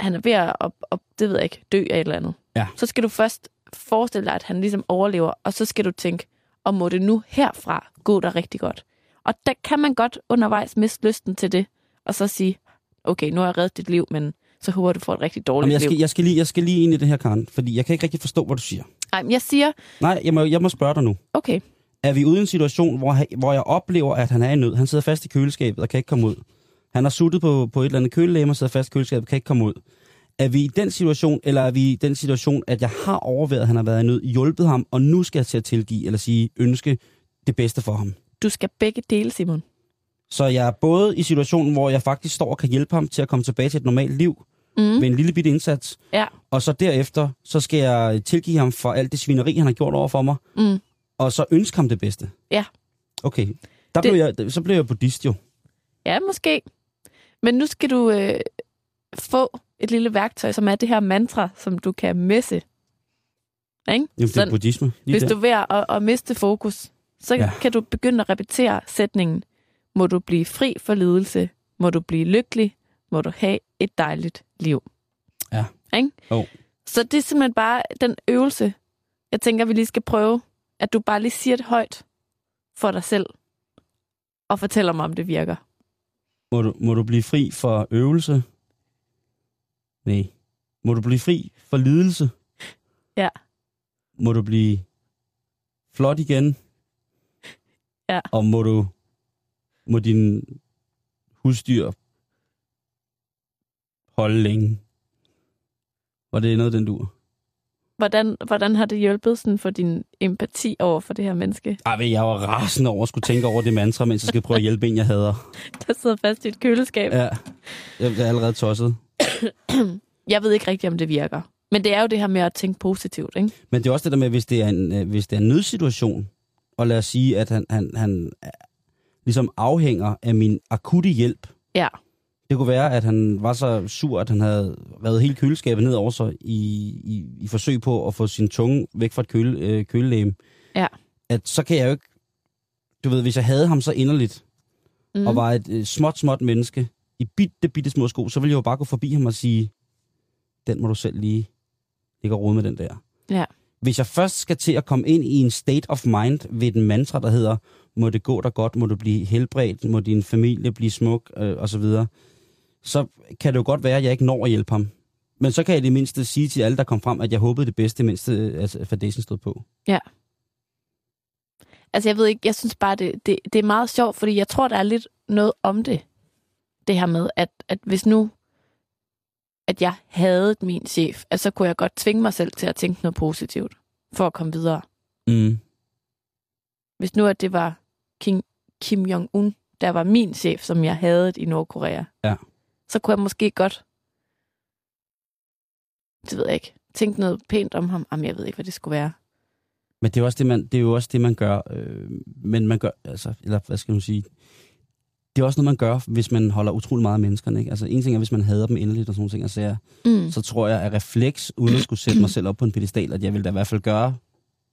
han er ved at, at, at det ved jeg ikke, dø af et eller andet. Ja. Så skal du først forestille dig, at han ligesom overlever, og så skal du tænke, og må det nu herfra gå der rigtig godt. Og der kan man godt undervejs miste lysten til det, og så sige, okay, nu har jeg reddet dit liv, men så håber du får et rigtig dårligt Jamen, jeg, skal, liv. jeg, skal lige, jeg skal lige ind i det her, Karen, fordi jeg kan ikke rigtig forstå, hvad du siger. Ej, men jeg siger, Nej, jeg må, jeg må spørge dig nu. okay, Er vi ude i en situation, hvor, hvor jeg oplever, at han er i nød? Han sidder fast i køleskabet og kan ikke komme ud. Han har suttet på, på et eller andet kølelæme og sidder fast i køleskabet og kan ikke komme ud. Er vi i den situation, eller er vi i den situation, at jeg har overvejet, at han har været i nød, hjulpet ham, og nu skal jeg til at tilgive, eller sige, ønske det bedste for ham? du skal begge dele, Simon. Så jeg er både i situationen, hvor jeg faktisk står og kan hjælpe ham til at komme tilbage til et normalt liv, Mm. med en lille bitte indsats, Ja. og så derefter, så skal jeg tilgive ham for alt det svineri, han har gjort over for mig, Mm. Og så ønske ham det bedste. Ja. Okay, der Det- blev jeg, så blev jeg buddhist jo. Ja, måske. Men nu skal du øh, få et lille værktøj, som er det her mantra, som du kan messe. Ikke? Jamen, det er buddhisme. Lige hvis der. du er ved at, at miste fokus, så Ja. kan du begynde at repetere sætningen. Må du blive fri for lidelse? Må du blive lykkelig? Må du have et dejligt liv? Ja. Ikke? Jo. Så det er simpelthen bare den øvelse, jeg tænker, vi lige skal prøve, at du bare lige siger det højt for dig selv, og fortæller mig, om det virker. Må du, må du blive fri for øvelse? Nej. Må du blive fri for lidelse? Ja. Må du blive flot igen? Ja. Og må du må din husdyr holde længe? Var det noget, den dur? Hvordan, hvordan har det hjulpet sådan for din empati over for det her menneske, Ej, jeg var rasende over at skulle tænke over det mantra, mens jeg skal prøve at hjælpe en, jeg hader. der sidder fast i et køleskab? Ja, jeg er allerede tosset. Jeg ved ikke rigtigt, om det virker. Men det er jo det her med at tænke positivt, ikke? Men det er også det der med, hvis det er en, øh, hvis det er en nødsituation, og lad os sige, at han, han, han er- ligesom afhænger af min akutte hjælp. Ja. Det kunne være, at han var så sur, at han havde revet hele køleskabet ned over sig i, i, i forsøg på at få sin tunge væk fra et køle, øh, kølelæme. Ja. At så kan jeg jo ikke... Du ved, hvis jeg havde ham så inderligt, Mm. og var et øh, småt, småt menneske, i bitte, bitte små sko, så ville jeg jo bare gå forbi ham og sige, den må du selv lige ligge og rode med den der. Ja. Hvis jeg først skal til at komme ind i en state of mind ved den mantra, der hedder, må det gå dig godt, må du blive helbredt, må din familie blive smuk, øh, og så kan det jo godt være, at jeg ikke når at hjælpe ham. Men så kan jeg i det mindste sige til alle, der kom frem, at jeg håbede det bedste, mens altså, fadesen stod på. Altså, jeg ved ikke, jeg synes bare, det, det, det er meget sjovt, fordi jeg tror, der er lidt noget om det. Det her med, at, at hvis nu, at jeg havde min chef, at så kunne jeg godt tvinge mig selv til at tænke noget positivt, for at komme videre. Mm. Hvis nu, at det var King, Kim Jong-un, der var min chef, som jeg havde i Nordkorea, Ja. Så kunne jeg måske godt, det ved jeg ikke, tænke noget pænt om ham. Jamen, jeg ved ikke, hvad det skulle være. Men det er, jo også det, man, det er jo også det, man gør. Øh, men man gør, altså, eller hvad skal man sige, det er også noget, man gør, hvis man holder utrolig meget af menneskerne. Ikke? Altså en ting er, hvis man hader dem endeligt og sådan nogle ting, altså, jeg, Mm. så tror jeg, at refleks, uden at skulle sætte mig selv op på en pedestal, at jeg vil da i hvert fald gøre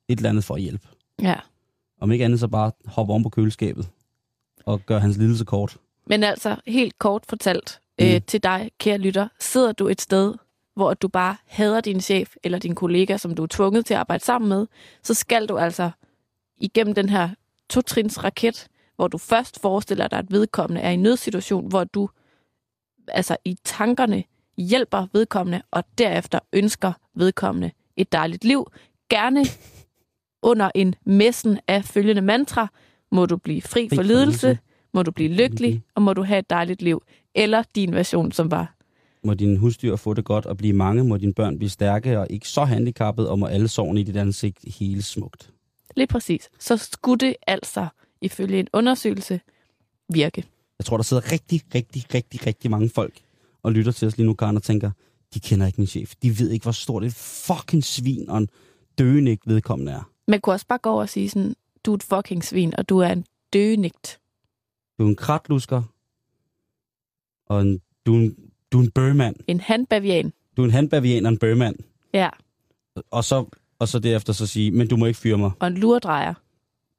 et eller andet for at hjælpe. Ja. Om ikke andet, så bare hoppe om på køleskabet og gøre hans lidelse kort. Men altså, helt kort fortalt Mm. øh, til dig, kære lytter, sidder du et sted, hvor du bare hader din chef eller din kollega, som du er tvunget til at arbejde sammen med, så skal du altså igennem den her totrins raket, hvor du først forestiller dig, at vedkommende er i en nødsituation, hvor du altså i tankerne hjælper vedkommende, og derefter ønsker vedkommende et dejligt liv. Gerne under en messen af følgende mantra, må du blive fri Fri for lidelse. må du blive lykkelig, og må du have et dejligt liv. Eller din version, som var, Må dine husdyr få det godt og blive mange, må dine børn blive stærke og ikke så handicappet, og må alle sårene i dit ansigt hele smukt. lige præcis, så skulle det altså, ifølge en undersøgelse, virke. Jeg tror, der sidder rigtig, rigtig, rigtig, rigtig mange folk og lytter til os lige nu, Karen, og tænker, de kender ikke min chef. De ved ikke, hvor stort et fucking svin og en døende vedkommende er. Man kunne også bare gå over og sige sådan, du er et fucking svin, og du er en døgenigt. Du er en kratlusker, og en, du, er en, du er en bøgmand. En handbavian. Du er en handbavian og en bøgmand. Ja, Og så, og så derefter så sige, men du må ikke fyre mig. og en lurdrejer.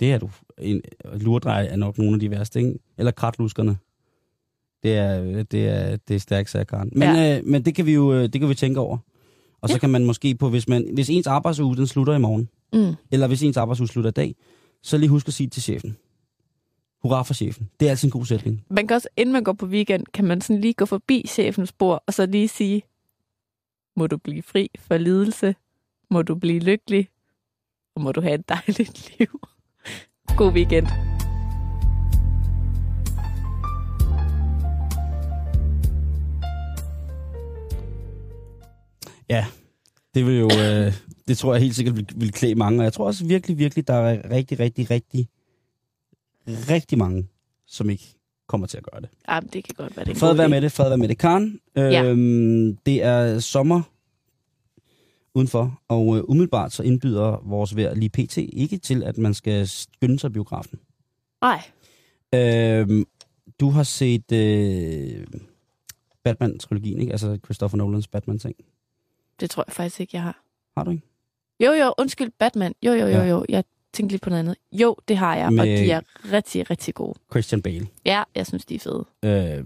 Det er du. En, lurdrej er nok nogle af de værste, ikke? Eller kratluskerne. Det er, det er, det er stærkt, sagde Karen. Men, ja. øh, men det kan vi jo øh, det kan vi tænke over. Og så Ja. kan man måske på, hvis, man, hvis ens arbejdsuge den slutter i morgen, Mm. eller hvis ens arbejdsuge slutter i dag, så lige husk at sige til chefen. Hurra for chefen. Det er altid en god sætning. Man kan også, inden man går på weekend, kan man sådan lige gå forbi chefens bord, og så lige sige, må du blive fri for lidelse, må du blive lykkelig, og må du have et dejligt liv. God weekend. Ja, det vil jo, øh, det tror jeg helt sikkert vil, vil klæde mange, og jeg tror også virkelig, virkelig, der er rigtig, rigtig, rigtig, rigtig mange, som ikke kommer til at gøre det. Men det kan godt være, det Fred være med det, fred være med det. Karen, øhm, det er sommer udenfor, og øh, umiddelbart så indbyder vores vejr lige pt. ikke til, at man skal skynde sig biografen. Nej, Øhm, du har set øh, Batman-trilogien, ikke? Altså Christopher Nolans Batman-ting. det tror jeg faktisk ikke, jeg har. Har du ikke? Jo, jo, undskyld, Batman. Jo, jo, jo, Ja. jo. Jeg tænkte lige på noget andet. Jo, det har jeg, Med- og de er rigtig, rigtig gode. Christian Bale. Ja, jeg synes, de er fede. øh,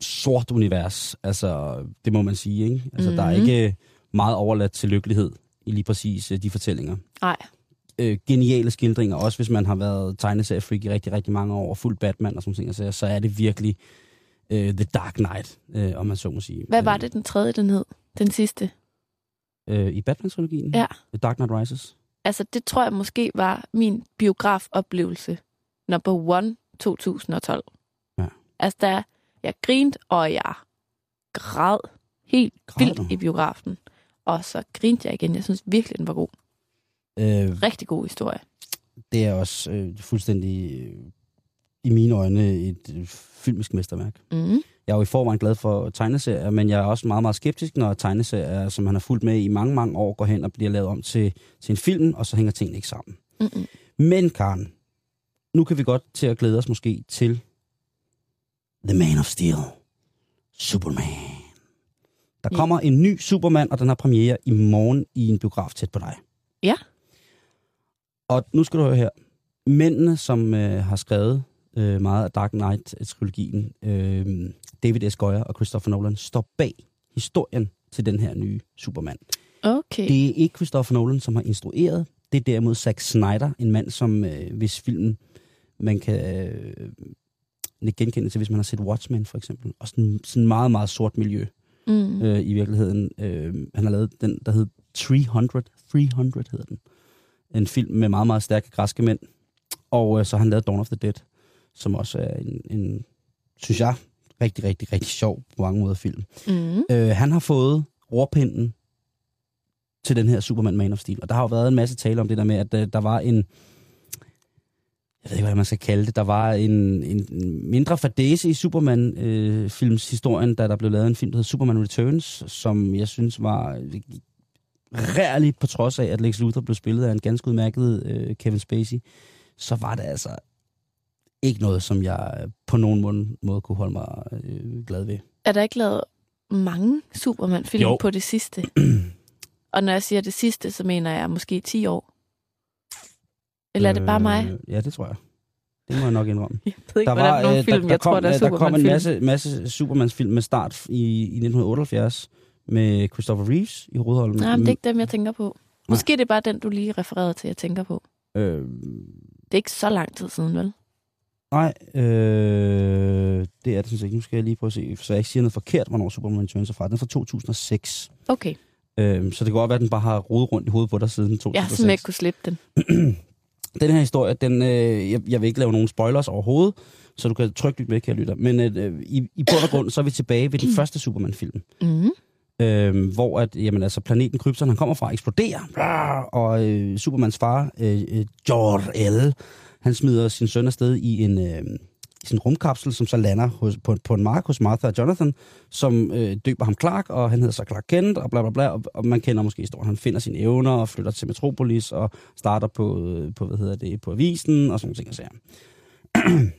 sort univers. Altså, det må man sige, ikke? Altså, mm-hmm. der er Mhm. ikke meget overladt til lykkelighed i lige præcis øh, de fortællinger. Nej, Øh, geniale skildringer, også hvis man har været tegneseriefreak i rigtig, rigtig mange år, og fuld Batman og sådan ting, så, så er det virkelig øh, The Dark Knight, øh, om man så må sige. hvad var Øh, det, den tredje, den hed? Den sidste? Øh, I Batman-trilogien? Ja. The Dark Knight Rises? Altså, det tror jeg måske var min biografoplevelse. Number one 2012. Ja. Altså, der jeg grinte, og jeg græd helt Græd vildt du? i biografen. Og så grinte jeg igen. Jeg synes virkelig, den var god. Øh, Rigtig god historie. det er også øh, fuldstændig, øh, i mine øjne, et øh, filmisk mesterværk. Mm. Jeg er jo i forvejen glad for tegneserier, men jeg er også meget, meget skeptisk, når tegneserier, som han har fulgt med i mange, mange år, går hen og bliver lavet om til, til en film, og så hænger tingene ikke sammen. Mm-mm. Men Karen, nu kan vi godt til at glæde os måske til The Man of Steel. Superman. Der kommer en ny Superman, og den har premiere i morgen i en biograf tæt på dig. Ja. Og nu skal du høre her. Mændene, som øh, har skrevet øh, meget af Dark Knight-trilogien, øh, David S. Goyer og Christopher Nolan, står bag historien til den her nye Superman. Okay. Det er ikke Christopher Nolan, som har instrueret. Det er derimod Zack Snyder, en mand, som øh, hvis film man kan øh, genkende til, hvis man har set Watchmen for eksempel. Og sådan, sådan meget, meget sort miljø Mm. øh, i virkeligheden. Øh, han har lavet den, der hed 300. 300 hedder den. En film med meget, meget stærke græske mænd. Og øh, så har han lavet Dawn of the Dead, som også er en, en synes jeg, rigtig, rigtig, rigtig sjov på mange måder film. Mm. Øh, han har fået rorpinden til den her Superman Man of Steel. Og der har jo været en masse tale om det der med, at øh, der var en... Jeg ved ikke, hvad man skal kalde det. Der var en, en mindre fadese i Superman-films historien, da der blev lavet en film, der hed Superman Returns, som jeg synes var rærligt på trods af, at Lex Luthor blev spillet af en ganske udmærket øh, Kevin Spacey. Så var det altså ikke noget, som jeg på nogen måde, måde kunne holde mig øh, glad ved. Er der ikke lavet mange Superman-film Jo. på det sidste? og når jeg siger det sidste, så mener jeg måske 10 år. Eller er det bare mig? Øh, Ja, det tror jeg. Det må jeg nok indrømme. Jeg ved ikke, der er for nogle film, jeg tror, der er øh, der kom en masse, masse Supermans-film med start i, i 1978 med Christopher Reeves i hovedrollen. Nej, men det er ikke dem, jeg tænker på. Måske det er bare den, du lige refererede til, jeg tænker på. Øh, Det er ikke så lang tid siden, vel? Nej, øh, det er det synes jeg ikke. Nu skal jeg lige prøve at se, så jeg ikke siger noget forkert, hvornår Superman Returns er fra. Den er fra 2006. Okay. Øh, så det kan godt være, at den bare har rodet rundt i hovedet på dig siden 2006. Jeg har simpelthen ikke kunne slippe den. Den her historie, den, øh, jeg, jeg vil ikke lave nogen spoilers overhovedet, så du kan trykke lidt med, kære lytter. Men øh, i, i bund og grund, så er vi tilbage ved den første Superman-film. Mm. øh, hvor at, jamen, altså, planeten Krypton, han kommer fra, eksploderer, og øh, Supermans far, øh, øh, Jor-El, han smider sin søn afsted i en, øh, i sin rumkapsel, som så lander hos, på, på en mark hos Martha og Jonathan, som øh, døber ham Clark, og han hedder så Clark Kent, og bla bla bla, og, og man kender måske historien. Han finder sine evner og flytter til Metropolis, og starter på, øh, på hvad hedder det, på avisen, og sådan nogle ting og sager.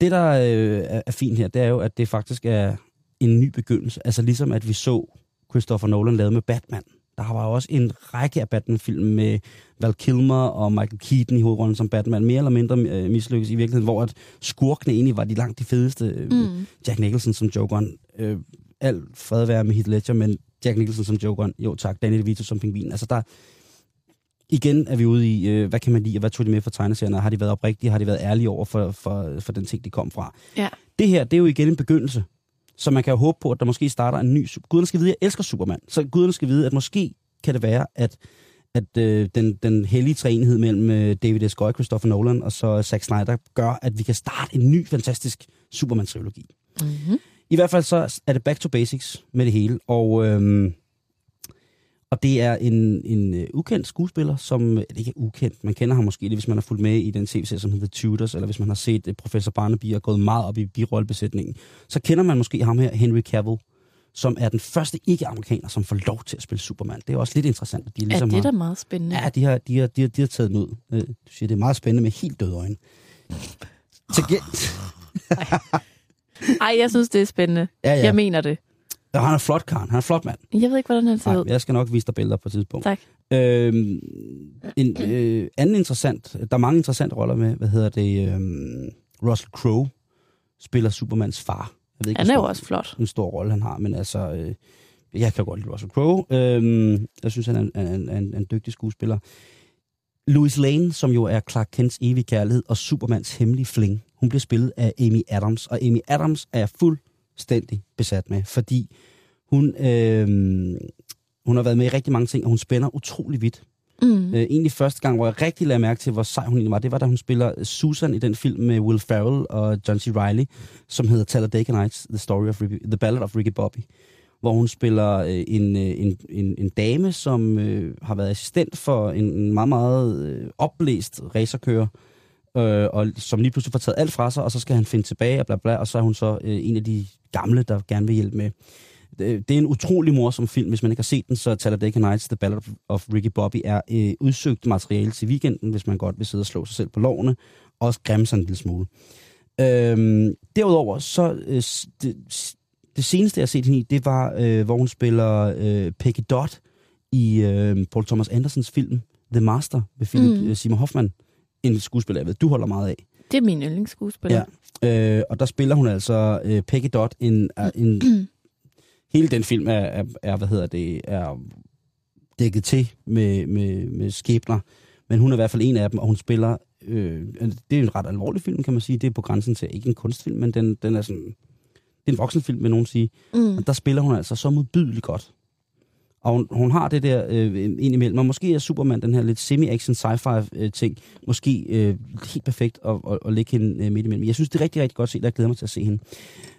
det, der øh, er, fint her, det er jo, at det faktisk er en ny begyndelse. Altså ligesom at vi så Christopher Nolan lavede med Batman. Der var også en række af Batman-film med Val Kilmer og Michael Keaton i hovedrollen som Batman, mere eller mindre øh, mislykkes i virkeligheden, hvor at skurkene egentlig var de langt de fedeste. Øh, Mm. Jack Nicholson som Jokeren. Øh, alt fred være med Heath Ledger, men Jack Nicholson som Jokeren. Jo tak, Danny DeVito som Pingvin. Altså der, igen er vi ude i, øh, hvad kan man lide, og hvad tog de med fra tegneserierne? Har de været oprigtige? Har de været ærlige over for, for, for den ting, de kom fra? Ja. Det her, det er jo igen en begyndelse. Så man kan jo håbe på, at der måske starter en ny... Guderne skal vide, at jeg elsker Superman. Så guderne skal vide, at måske kan det være, at, at øh, den, den hellige træenhed mellem øh, David S. Goy, Christopher Nolan og så Zack Snyder gør, at vi kan starte en ny, fantastisk Superman-trilogi. Mm-hmm. I hvert fald så er det back to basics med det hele, og, øhm, og det er en, en øh, ukendt skuespiller, som øh, ikke er ukendt, man kender ham måske, hvis man har fulgt med i den tv-serie, som hedder Tudors, eller hvis man har set øh, Professor Barnaby og gået meget op i birollebesætningen, så kender man måske ham her, Henry Cavill, som er den første ikke-amerikaner, som får lov til at spille Superman. Det er også lidt interessant, at de Ja, ligesom det er da meget spændende. Ja, de har, de har, de har, de har taget den ud. Øh, Du siger, det er meget spændende med helt døde øjne. Til gen- Ej, jeg synes, det er spændende. ja, ja. Jeg mener det. Og han er flot, Karen. Han er flot mand. Jeg ved ikke, hvordan han ser ud. jeg skal nok vise dig billeder på et tidspunkt. Tak. Øhm, en øh, anden interessant, der er mange interessante roller med, hvad hedder det, øhm, Russell Crowe spiller Supermans far. Jeg ved ikke, Han er jo også flot. en stor rolle, han har, men altså, øh, jeg kan godt lide Russell Crowe. Øhm, jeg synes, han er en, en, en, en dygtig skuespiller. Louis Lane, som jo er Clark Kents evige kærlighed og Supermans hemmelige fling, hun bliver spillet af Amy Adams, og Amy Adams er jeg fuldstændig besat med, fordi hun, øh, hun har været med i rigtig mange ting, og hun spænder utrolig vidt. Mm. Øh, egentlig første gang, hvor jeg rigtig lagde mærke til, hvor sej hun egentlig var, det var, da hun spiller Susan i den film med Will Ferrell og John C. Reilly, som hedder Talladega Nights, The, Story of Ricky, The Ballad of Ricky Bobby, hvor hun spiller øh, en, øh, en, en, en dame, som øh, har været assistent for en, en meget, meget øh, opblæst racerkører, øh, og som lige pludselig får taget alt fra sig, og så skal han finde tilbage, og bla bla, og så er hun så øh, en af de gamle, der gerne vil hjælpe med. Det, det er en utrolig morsom film. Hvis man ikke har set den, så Talladega Nights, The Ballad of Ricky Bobby, er øh, udsøgt materiale til weekenden, hvis man godt vil sidde og slå sig selv på lovene, og også græmme sig en lille smule. Øhm, derudover, så øh, det, det seneste, jeg har set hende i, det var, øh, hvor hun spiller øh, Peggy Dodd i øh, Paul Thomas Andersons film The Master med Philip Mm. mm. Simon Hoffman. En skuespiller, jeg ved, du holder meget af. Det er min yndlingsskuespiller. Ja. Øh, og der spiller hun altså øh, Peggy Dodd en, en hele den film er, er, er, hvad hedder det, er dækket til med, med, med skæbner. Men hun er i hvert fald en af dem, og hun spiller, øh, det er en ret alvorlig film, kan man sige. Det er på grænsen til ikke en kunstfilm, men den, den er sådan, det er en voksenfilm, vil nogen sige. Mm. Og der spiller hun altså så modbydeligt godt. Og hun, hun har det der øh, ind imellem. Og måske er Superman den her lidt semi-action sci-fi øh, ting, måske øh, helt perfekt at, at, at lægge hende øh, midt imellem. Jeg synes, det er rigtig, rigtig godt set, og jeg glæder mig til at se hende.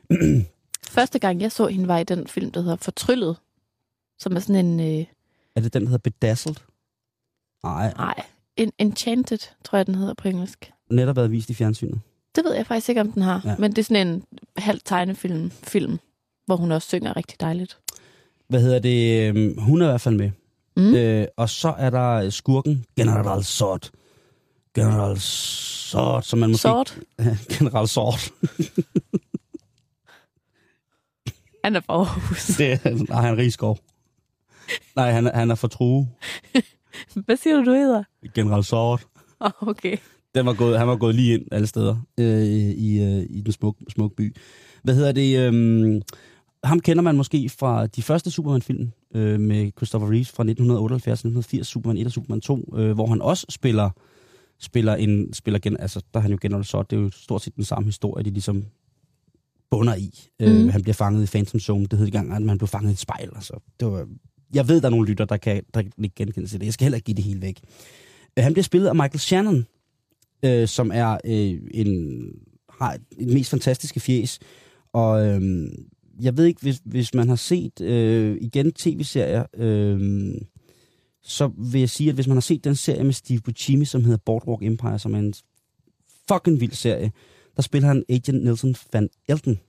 Første gang, jeg så hende, var i den film, der hedder Fortryllet. Som er sådan en... Øh, Er det den, der hedder Bedazzled? Nej, nej, en Enchanted, tror jeg, den hedder på engelsk. netop været vist i fjernsynet. Det ved jeg faktisk ikke, om den har. Ja. Men det er sådan en halv tegnefilm, film, hvor hun også synger rigtig dejligt. Hvad hedder det? Øh, hun er i hvert fald med. Mm. Øh, og så er der skurken, General Zod. General Zod, som man måske... Sort. General Zod. Han er fra Aarhus. Det nej, han er Rigskov. Nej, han, er- han er fra True. Hvad siger du, du hedder? General. Oh, okay. Den var gået, han var gået lige ind alle steder øh, i, øh, i den smukke smuk by. Hvad hedder det? Øh, ham kender man måske fra de første Superman-film øh, med Christopher Reeves fra 1978-1980, Superman 1 og Superman 2, øh, hvor han også spiller spiller en spiller gen, altså der er han jo General Zod, det er jo stort set den samme historie, de ligesom bunder i. Mm. Mhm. Øh, han bliver fanget i Phantom Zone, det hed det gang, at man blev fanget i et spejl. Altså, det var, jeg ved, der er nogle lytter, der kan, der kan ikke genkende til det. Jeg skal heller ikke give det hele væk. Øh, han bliver spillet af Michael Shannon, øh, som er øh, en har et mest fantastiske fjes. Og øh, jeg ved ikke, hvis, hvis man har set øh, igen tv-serier, øh, så vil jeg sige, at hvis man har set den serie med Steve Buscemi, som hedder Boardwalk Empire, som er en fucking vild serie, der spiller han Agent Nelson Van Elton.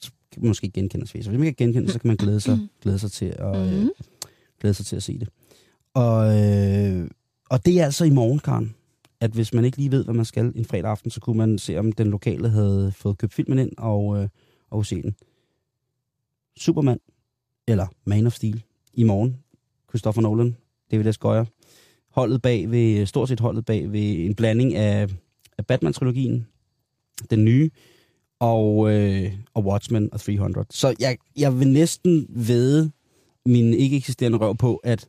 Så kan man måske genkende. Hvis man ikke kan genkende, så kan man glæde sig, glæde sig til at, øh, Mhm. glæde sig til at se det. Og, øh, og det er altså i morgen, Karen, at hvis man ikke lige ved, hvad man skal en fredag aften, så kunne man se, om den lokale havde fået købt filmen ind og, øh, og se den. Superman, eller Man of Steel, i morgen. Christopher Nolan, David S. Goyer. Holdet bag ved, stort set holdet bag ved en blanding af, af Batman-trilogien, den nye, og, øh, og Watchmen og 300. Så jeg, jeg vil næsten vede min ikke eksisterende røv på, at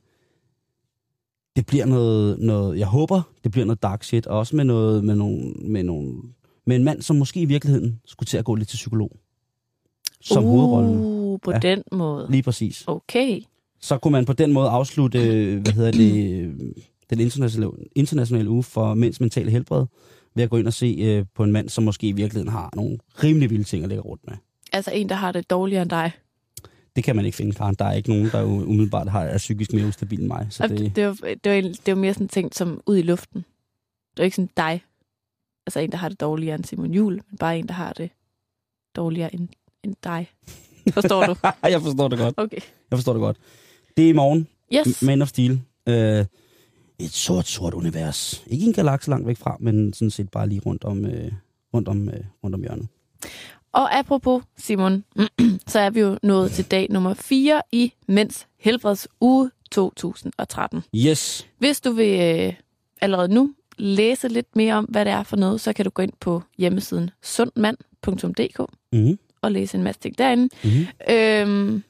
det bliver noget, noget, jeg håber, det bliver noget dark shit, og også med noget, med nogle, med nogle, med en mand, som måske i virkeligheden skulle til at gå lidt til psykolog. Som uh. hovedrollen. På Ja. den måde. Lige præcis. Okay. Så kunne man på den måde afslutte, hvad hedder det, den internationale, internationale uge for mænds mentale helbred, ved at gå ind og se øh, på en mand, som måske i virkeligheden har nogle rimelig vilde ting at lægge rundt med. Altså en, der har det dårligere end dig. Det kan man ikke finde, Karen. Der er ikke nogen, der umiddelbart har, er psykisk mere ustabil end mig. Så Det, det, det, var, det, var, det var mere sådan tænkt som ud i luften. Det var ikke sådan dig. Altså en, der har det dårligere end Simon Jul, men bare en, der har det dårligere end, end dig. Forstår du? jeg forstår det godt. Okay. Jeg forstår det godt. Det er i morgen. Yes. Man of Steel. Øh, et sort, sort univers. Ikke en galakse langt væk fra, men sådan set bare lige rundt om, øh, rundt om, øh, rundt om hjørnet. Og apropos Simon, så er vi jo nået til dag nummer 4 i Mænds Helbreds uge 2013. Yes. Hvis du vil øh, allerede nu læse lidt mere om, hvad det er for noget, så kan du gå ind på hjemmesiden sundmand.dk Mm-hmm. Og læse en masse ting derinde. Mm-hmm. Øhm,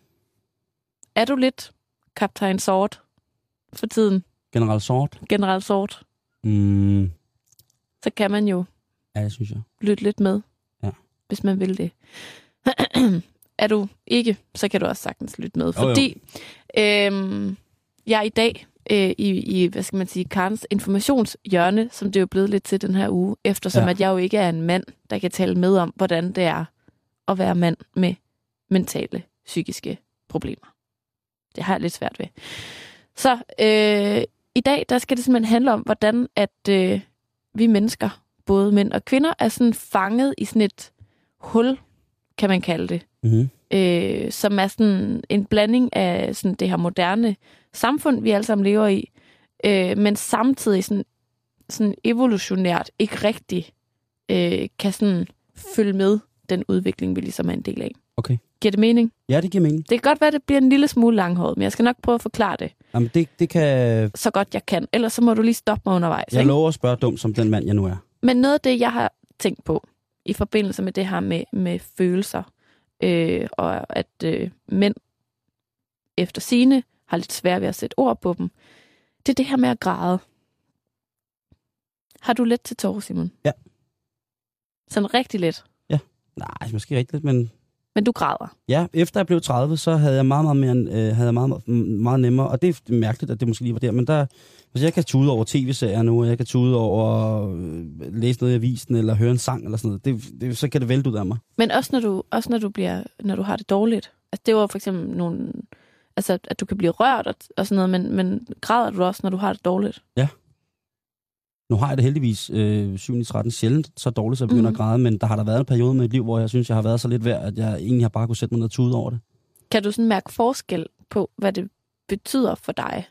er du lidt kaptajn Sort for tiden, General Sort. general Sort, Mm, så kan man jo ja, det synes jeg. lytte lidt med, Ja. hvis man vil det. er du ikke, så kan du også sagtens lytte med, fordi øhm, jeg i dag øh, i, i, hvad skal man sige, Karens informationshjørne, som det er jo blevet lidt til den her uge, eftersom ja. at jeg jo ikke er en mand, der kan tale med om, hvordan det er at være mand med mentale, psykiske problemer. Det har jeg lidt svært ved. Så øh, i dag, der skal det simpelthen handle om, hvordan at øh, vi mennesker, både mænd og kvinder, er sådan fanget i sådan et hul, kan man kalde det, Mm-hmm. øh, som er sådan en blanding af sådan det her moderne samfund, vi alle sammen lever i, øh, men samtidig sådan, sådan evolutionært ikke rigtig øh, kan sådan følge med den udvikling, vi ligesom er en del af. Okay. Giver det mening? Ja, det giver mening. Det kan godt være, at det bliver en lille smule langhåret, men jeg skal nok prøve at forklare det Jamen, det, det kan... så godt jeg kan. Ellers så må du lige stoppe mig undervejs. Jeg ikke? lover at spørge dum som den mand, jeg nu er. Men noget af det, jeg har tænkt på i forbindelse med det her med, med følelser, øh, og at øh, mænd efter sine har lidt svært ved at sætte ord på dem, det er det her med at græde. Har du let til tårer, Simon? Ja. Sådan rigtig let. Nej, måske rigtigt, men Men du græder. ja, efter jeg blev 30, så havde jeg meget, meget, mere, øh, havde jeg meget, meget nemmere, og det er mærkeligt, at det måske lige var der, men der, altså jeg kan tude over tv-serier nu, og jeg kan tude over øh, læse noget i avisen, eller høre en sang, eller sådan noget, det, det, så kan det vælte ud af mig. Men også når du, også når du, bliver, når du har det dårligt. Altså, det var for eksempel nogle... Altså, at du kan blive rørt og, og sådan noget, men, men græder du også, når du har det dårligt? Nu har jeg det heldigvis øh, 7 i 13 sjældent så dårligt, så jeg begynder Mhm. at græde, men der har der været en periode med mit liv, hvor jeg synes, jeg har været så lidt værd, at jeg egentlig har bare kunne sætte mig ned og tude over det. Kan du sådan mærke forskel på, hvad det betyder for dig,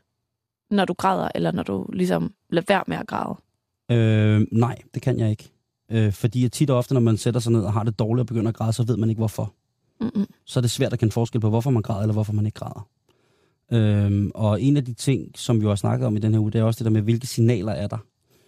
når du græder, eller når du ligesom lader være med at græde? Øh, nej, det kan jeg ikke. Øh, fordi tit og ofte, når man sætter sig ned og har det dårligt og begynder at græde, så ved man ikke hvorfor. Mm-mm. Så er det svært at kende forskel på, hvorfor man græder, eller hvorfor man ikke græder. Øhm, og en af de ting, som vi har snakket om i den her uge, det er også det der med, hvilke signaler er der.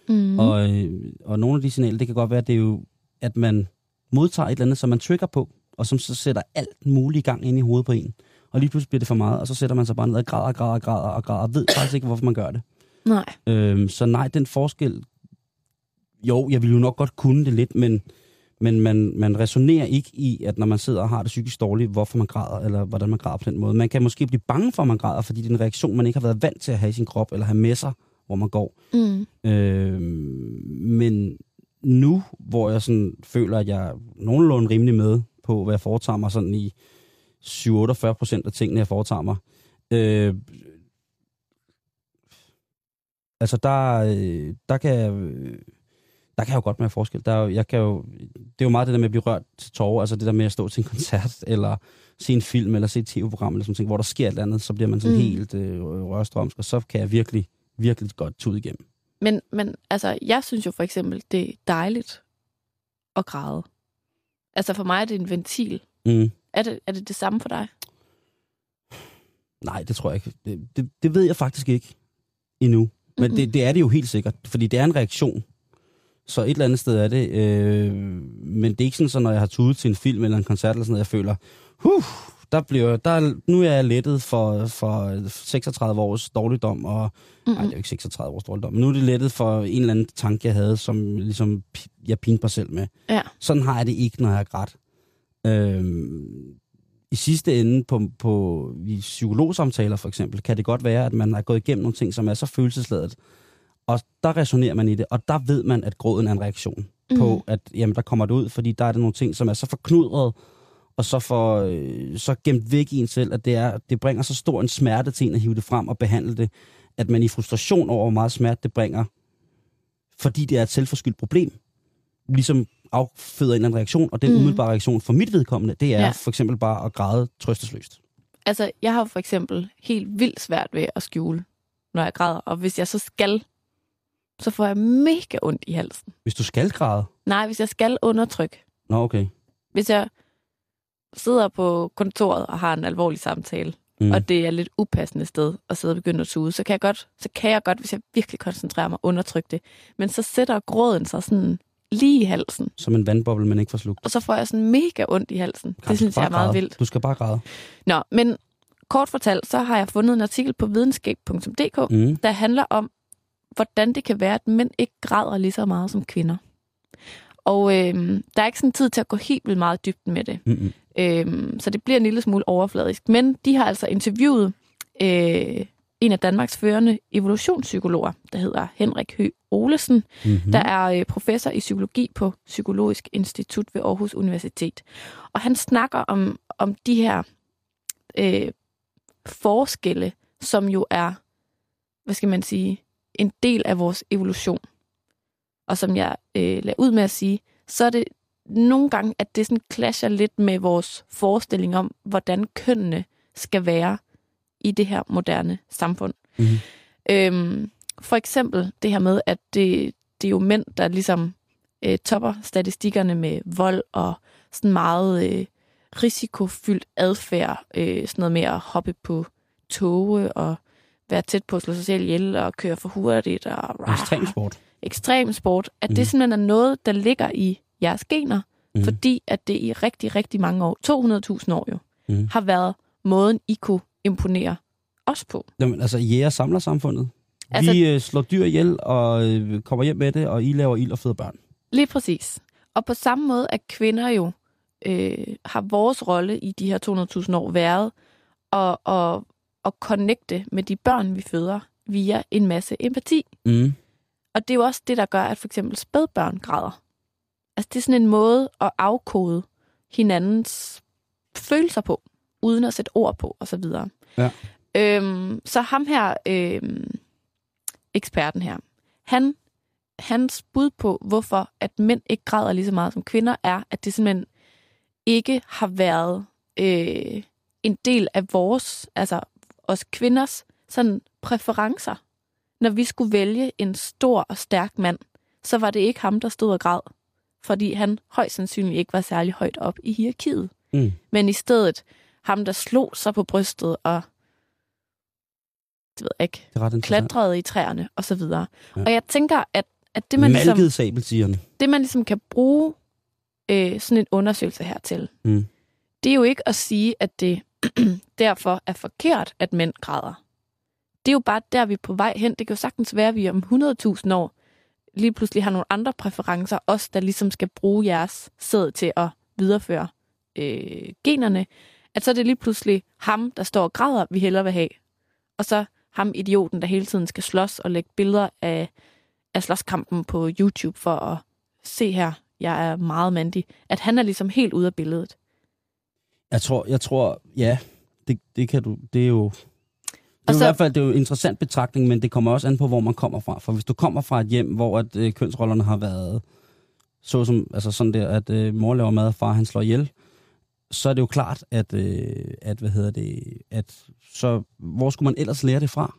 Mm. Og, øh, og nogle af de signaler, det kan godt være, det er jo, at man modtager et eller andet, som man trigger på, og som så sætter alt muligt i gang ind i hovedet på en. Og lige pludselig bliver det for meget, og så sætter man sig bare ned og græder, græder, græder og græder, og ved faktisk ikke, hvorfor man gør det. Nej. Øhm, så nej, den forskel... Jo, jeg vil jo nok godt kunne det lidt, men, men man, man resonerer ikke i, at når man sidder og har det psykisk dårligt, hvorfor man græder, eller hvordan man græder på den måde. Man kan måske blive bange for, at man græder, fordi det er en reaktion, man ikke har været vant til at have i sin krop, eller have med sig hvor man går. Mm. Øh, men nu, hvor jeg sådan føler, at jeg er nogenlunde rimelig med på, hvad jeg foretager mig sådan i 7-48 procent af tingene, jeg foretager mig. Øh, altså, der, øh, der kan jeg... Der kan jeg jo godt mærke forskel. Der er jeg kan jo, det er jo meget det der med at blive rørt til tårer, altså det der med at stå til en koncert, eller se en film, eller se et tv-program, eller sådan noget, hvor der sker et eller andet, så bliver man sådan mm. helt øh, rørstrømsk, og så kan jeg virkelig, virkelig godt tude igennem. Men, men altså, jeg synes jo for eksempel, det er dejligt at græde. Altså for mig er det en ventil. Mm. Er det er det, det samme for dig? Nej, det tror jeg ikke. Det, det, det ved jeg faktisk ikke endnu. Men Mhm. mm-hmm. det, det er det jo helt sikkert, fordi det er en reaktion. Så et eller andet sted er det. Øh, men det er ikke sådan, så når jeg har tudet til en film eller en koncert, eller sådan noget, jeg føler, huh, der bliver, der, nu er jeg lettet for, for 36 års dårligdom, og Mm-mm. Nej, det er jo ikke 36 års dårligdom. Men nu er det lettet for en eller anden tanke, jeg havde, som ligesom jeg pinte mig selv med. Ja. Sådan har jeg det ikke, når jeg er grædt. Øhm, I sidste ende på, på i psykologsamtaler for eksempel, kan det godt være, at man har gået igennem nogle ting, som er så følelsesladet. Og der resonerer man i det, og der ved man, at gråden er en reaktion mm. på, at jamen, der kommer det ud, fordi der er der nogle ting, som er så forknudret, og så, for, øh, så gemt væk i en selv, at det, er, det bringer så stor en smerte til en at hive det frem og behandle det, at man i frustration over, hvor meget smerte det bringer, fordi det er et selvforskyldt problem, ligesom afføder en eller anden reaktion, og den mm. umiddelbare reaktion for mit vedkommende, det er ja. for eksempel bare at græde trøstesløst. Altså, jeg har for eksempel helt vildt svært ved at skjule, når jeg græder. Og hvis jeg så skal, så får jeg mega ondt i halsen. Hvis du skal græde, Nej, hvis jeg skal undertrykke. nå okay. Hvis jeg sidder på kontoret og har en alvorlig samtale, Mm. og det er et lidt upassende sted at sidde og begynde at tude, så kan jeg godt, så kan jeg godt, hvis jeg virkelig koncentrerer mig, undertrykke det. Men så sætter gråden sig sådan lige i halsen, Som en vandboble, man ikke får slugt. og så får jeg sådan mega ondt i halsen. Karen, Det synes jeg er meget græde. vildt. Du skal bare græde. Nå, men kort fortalt, så har jeg fundet en artikel på videnskab.dk, Mm. der handler om, hvordan det kan være, at mænd ikke græder lige så meget som kvinder. Og øh, der er ikke sådan tid til at gå helt vildt meget dybden med det. Mm-mm. Øh, så det bliver en lille smule overfladisk. Men de har altså interviewet øh, en af Danmarks førende evolutionspsykologer, der hedder Henrik Høgh Olesen, Mm-hmm. der er øh, professor i psykologi på Psykologisk Institut ved Aarhus Universitet. Og han snakker om, om de her øh, forskelle, som jo er, hvad skal man sige, en del af vores evolution. Og som jeg øh, lader ud med at sige, så er det nogle gange, at det sådan clasher lidt med vores forestilling om, hvordan kønnene skal være i det her moderne samfund. Mhm. Øhm, for eksempel det her med, at det, det er jo mænd, der ligesom øh, topper statistikkerne med vold og sådan meget øh, risikofyldt adfærd. Øh, sådan noget med at hoppe på toge og være tæt på at slå sig selv ihjel og køre for hurtigt. Og, Ekstrem ekstrem sport. At mm. det simpelthen er noget, der ligger i jeres gener, mm. Fordi at det i rigtig, rigtig mange år, 200.000 år jo, Mhm. har været måden, I kunne imponere os på. Jamen, altså, jæger samler samfundet. Altså, vi øh, slår dyr ihjel og øh, kommer hjem med det, og I laver ild og føder børn. Lige præcis. Og på samme måde, at kvinder jo øh, har vores rolle i de her 200.000 år været at, at, at connecte med de børn, vi føder, via en masse empati. Mm. Og det er jo også det, der gør, at for eksempel spædbørn græder. Altså det er sådan en måde at afkode hinandens følelser på, uden at sætte ord på, og så videre. Ja. Øhm, så ham her, øhm, eksperten her, han, hans bud på, hvorfor at mænd ikke græder lige så meget som kvinder, er, at det simpelthen ikke har været øh, en del af vores, altså os kvinders, sådan præferencer. Når vi skulle vælge en stor og stærk mand, så var det ikke ham, der stod og græd, fordi han højst sandsynligt ikke var særlig højt op i hierarkiet. Mm. Men i stedet ham, der slog sig på brystet og det ved jeg ikke, Det klatrede i træerne og så videre. Ja. Og jeg tænker, at, at det, man ligesom, Malket sabeltigeren. det, man ligesom kan bruge øh, sådan en undersøgelse her til, Mm. det er jo ikke at sige, at det derfor er forkert, at mænd græder. Det er jo bare der, vi er på vej hen. Det kan jo sagtens være, at vi om 100.000 år lige pludselig har nogle andre præferencer, os der ligesom skal bruge jeres sæd til at videreføre øh, generne, at så er det lige pludselig ham, der står og græder, vi hellere vil have. Og så ham idioten, der hele tiden skal slås og lægge billeder af, af slåskampen på YouTube for at se her, jeg er meget mandig, at han er ligesom helt ude af billedet. Jeg tror, jeg tror, ja, det, det kan du, det er jo... Det er Og så- i hvert fald det er jo en interessant betragtning, men det kommer også an på, hvor man kommer fra. For hvis du kommer fra et hjem, hvor at, øh, kønsrollerne har været så som, altså sådan der, at øh, mor laver mad, og far han slår ihjel, så er det jo klart, at, øh, at hvad hedder det, at så, hvor skulle man ellers lære det fra?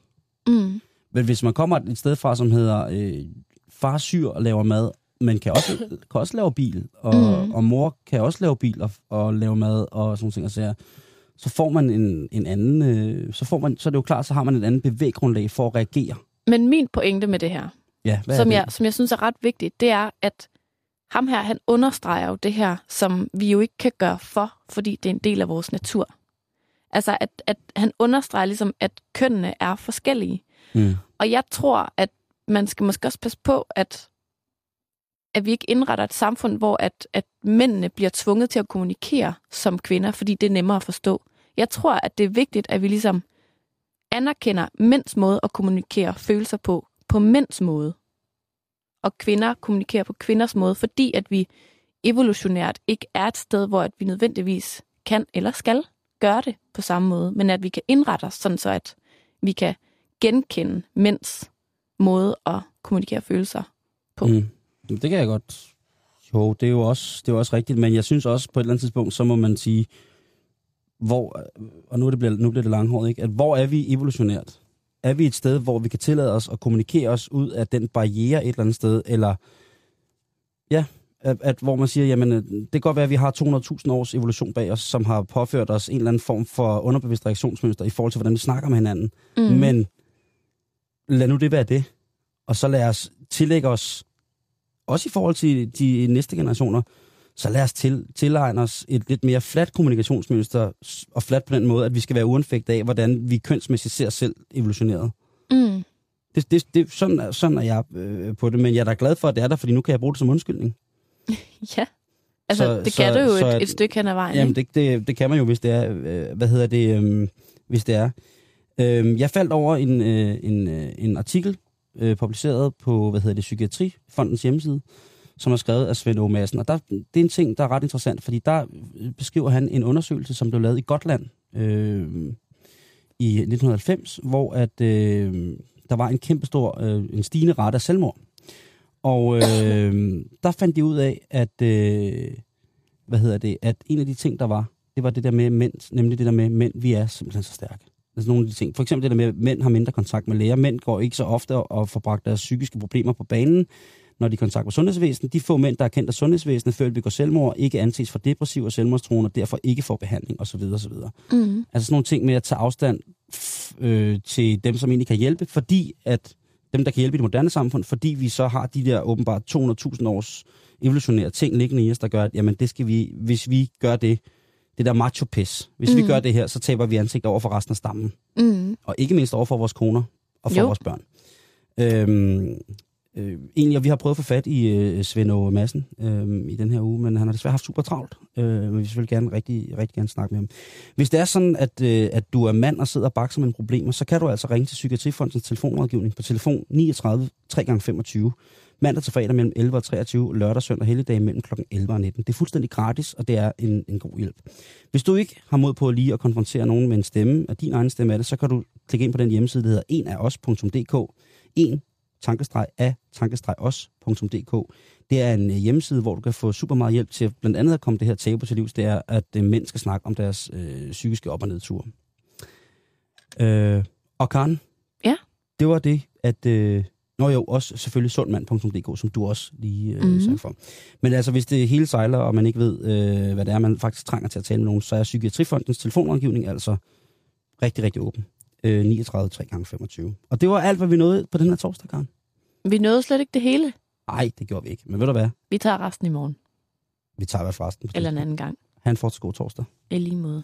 Mm. Men hvis man kommer et sted fra, som hedder øh, far syr og laver mad, men kan også, kan også lave bil, og, mm. og mor kan også lave bil og, og lave mad og sådan nogle ting og sager, så får man en, en anden, øh, så, får man, så er det jo klart, så har man et andet bevæggrundlag for at reagere. Men min pointe med det her, Ja, hvad som er jeg, det? som jeg synes er ret vigtigt, det er, at ham her, han understreger jo det her, som vi jo ikke kan gøre for, fordi det er en del af vores natur. Altså, at, at han understreger ligesom, at kønnene er forskellige. Mm. Og jeg tror, at man skal måske også passe på, at, at vi ikke indretter et samfund, hvor at, at mændene bliver tvunget til at kommunikere som kvinder, fordi det er nemmere at forstå. Jeg tror, at det er vigtigt, at vi ligesom anerkender mænds måde at kommunikere følelser på, på mænds måde. Og kvinder kommunikerer på kvinders måde, fordi at vi evolutionært ikke er et sted, hvor at vi nødvendigvis kan eller skal gøre det på samme måde, men at vi kan indrette os sådan så, at vi kan genkende mænds måde at kommunikere følelser på. Mm. Det kan jeg godt. Jo, det er jo også, det er jo også rigtigt, men jeg synes også på et eller andet tidspunkt, så må man sige, hvor, og nu, er det bliver, nu bliver det langhåret, ikke? at hvor er vi evolutionært? Er vi et sted, hvor vi kan tillade os at kommunikere os ud af den barriere et eller andet sted, eller ja, at, at hvor man siger, jamen øh, det kan godt være, at vi har 200.000 års evolution bag os, som har påført os en eller anden form for underbevidst reaktionsmønster i forhold til, hvordan vi snakker med hinanden. Mm. Men lad nu det være det. Og så lad os tillægge os, også i forhold til de næste generationer, så lad os til, tilegne os et lidt mere fladt kommunikationsmønster, og fladt på den måde, at vi skal være uanfægtet af, hvordan vi kønsmæssigt ser selv evolutioneret. Mm. Det, det, det, sådan, er- sådan er jeg øh, på det, men jeg er da glad for, at det er der, fordi nu kan jeg bruge det som undskyldning. Ja. Altså, Så- det så- kan du jo så et, et stykke hen ad vejen. Jamen, det, det, det kan man jo, hvis det er, øh, hvad hedder det, øh, hvis det er. Øh, jeg faldt over en, øh, en, øh, en artikel, øh, publiceret på, hvad hedder det, Psykiatrifondens hjemmeside, som er skrevet af Svend O. Madsen. Og der, det er en ting, der er ret interessant, fordi der beskriver han en undersøgelse, som blev lavet i Gotland øh, i 1990, hvor at, øh, der var en kæmpestor, øh, en stigende ret af selvmord. Og øh, der fandt de ud af, at, øh, hvad hedder det, at en af de ting, der var, det var det der med mænd, nemlig det der med, mænd, vi er simpelthen så stærke. Altså nogle af de ting. For eksempel det der med, at mænd har mindre kontakt med læger. Mænd går ikke så ofte og får bragt deres psykiske problemer på banen, når de kontakter sundhedsvæsenet. De få mænd, der er kendt af sundhedsvæsenet, før de begår selvmord, ikke anses for depressiv og selvmordstruende, og derfor ikke får behandling osv. osv. Mm. Altså sådan nogle ting med at tage afstand øh, til dem, som egentlig kan hjælpe, fordi at dem, der kan hjælpe i det moderne samfund, fordi vi så har de der åbenbart 200.000 års evolutionære ting liggende i os, der gør, at jamen, det skal vi, hvis vi gør det, det der macho-pis, hvis mm. vi gør det her, så taber vi ansigt over for resten af stammen. Mm. Og ikke mindst over for vores koner og for Jo. vores børn. Øhm, øh, egentlig, og vi har prøvet at få fat i øh, Svend Aage Madsen øh, i den her uge, men han har desværre haft super travlt. Øh, men vi vil selvfølgelig gerne, rigtig, rigtig gerne snakke med ham. Hvis det er sådan, at, øh, at du er mand og sidder og bakser med en problemer, så kan du altså ringe til Psykiatrifondens telefonrådgivning på telefon 39 3x25 mandag til fredag mellem 11 og 23, lørdag, søndag og helligdag mellem kl. 11 og 19. Det er fuldstændig gratis, og det er en, en god hjælp. Hvis du ikke har mod på lige at konfrontere nogen med en stemme, og din egen stemme er det, så kan du klikke ind på den hjemmeside, der hedder enafos.dk. En tankestreg af tankestreg os.dk. Det er en øh, hjemmeside, hvor du kan få super meget hjælp til blandt andet at komme det her tabu til livs. Det er, at øh, mænd skal snakke om deres øh, psykiske op- og nedture. Øh, og Karen, Ja? det var det, at... Øh, Nå jo, også selvfølgelig sundmand.dk, som du også lige øh, mm. sagde for. Men altså, hvis det hele sejler, og man ikke ved, øh, hvad det er, man faktisk trænger til at tale med nogen, så er Psykiatrifondens telefonrådgivning altså rigtig, rigtig åben. Øh, 39 3 gange 25 Og det var alt, hvad vi nåede på den her torsdag, Karen. Vi nåede slet ikke det hele. Nej, det gjorde vi ikke. Men ved du hvad? Vi tager resten i morgen. Vi tager hvad forresten. Eller en anden gang. Han får til god torsdag. I lige måde.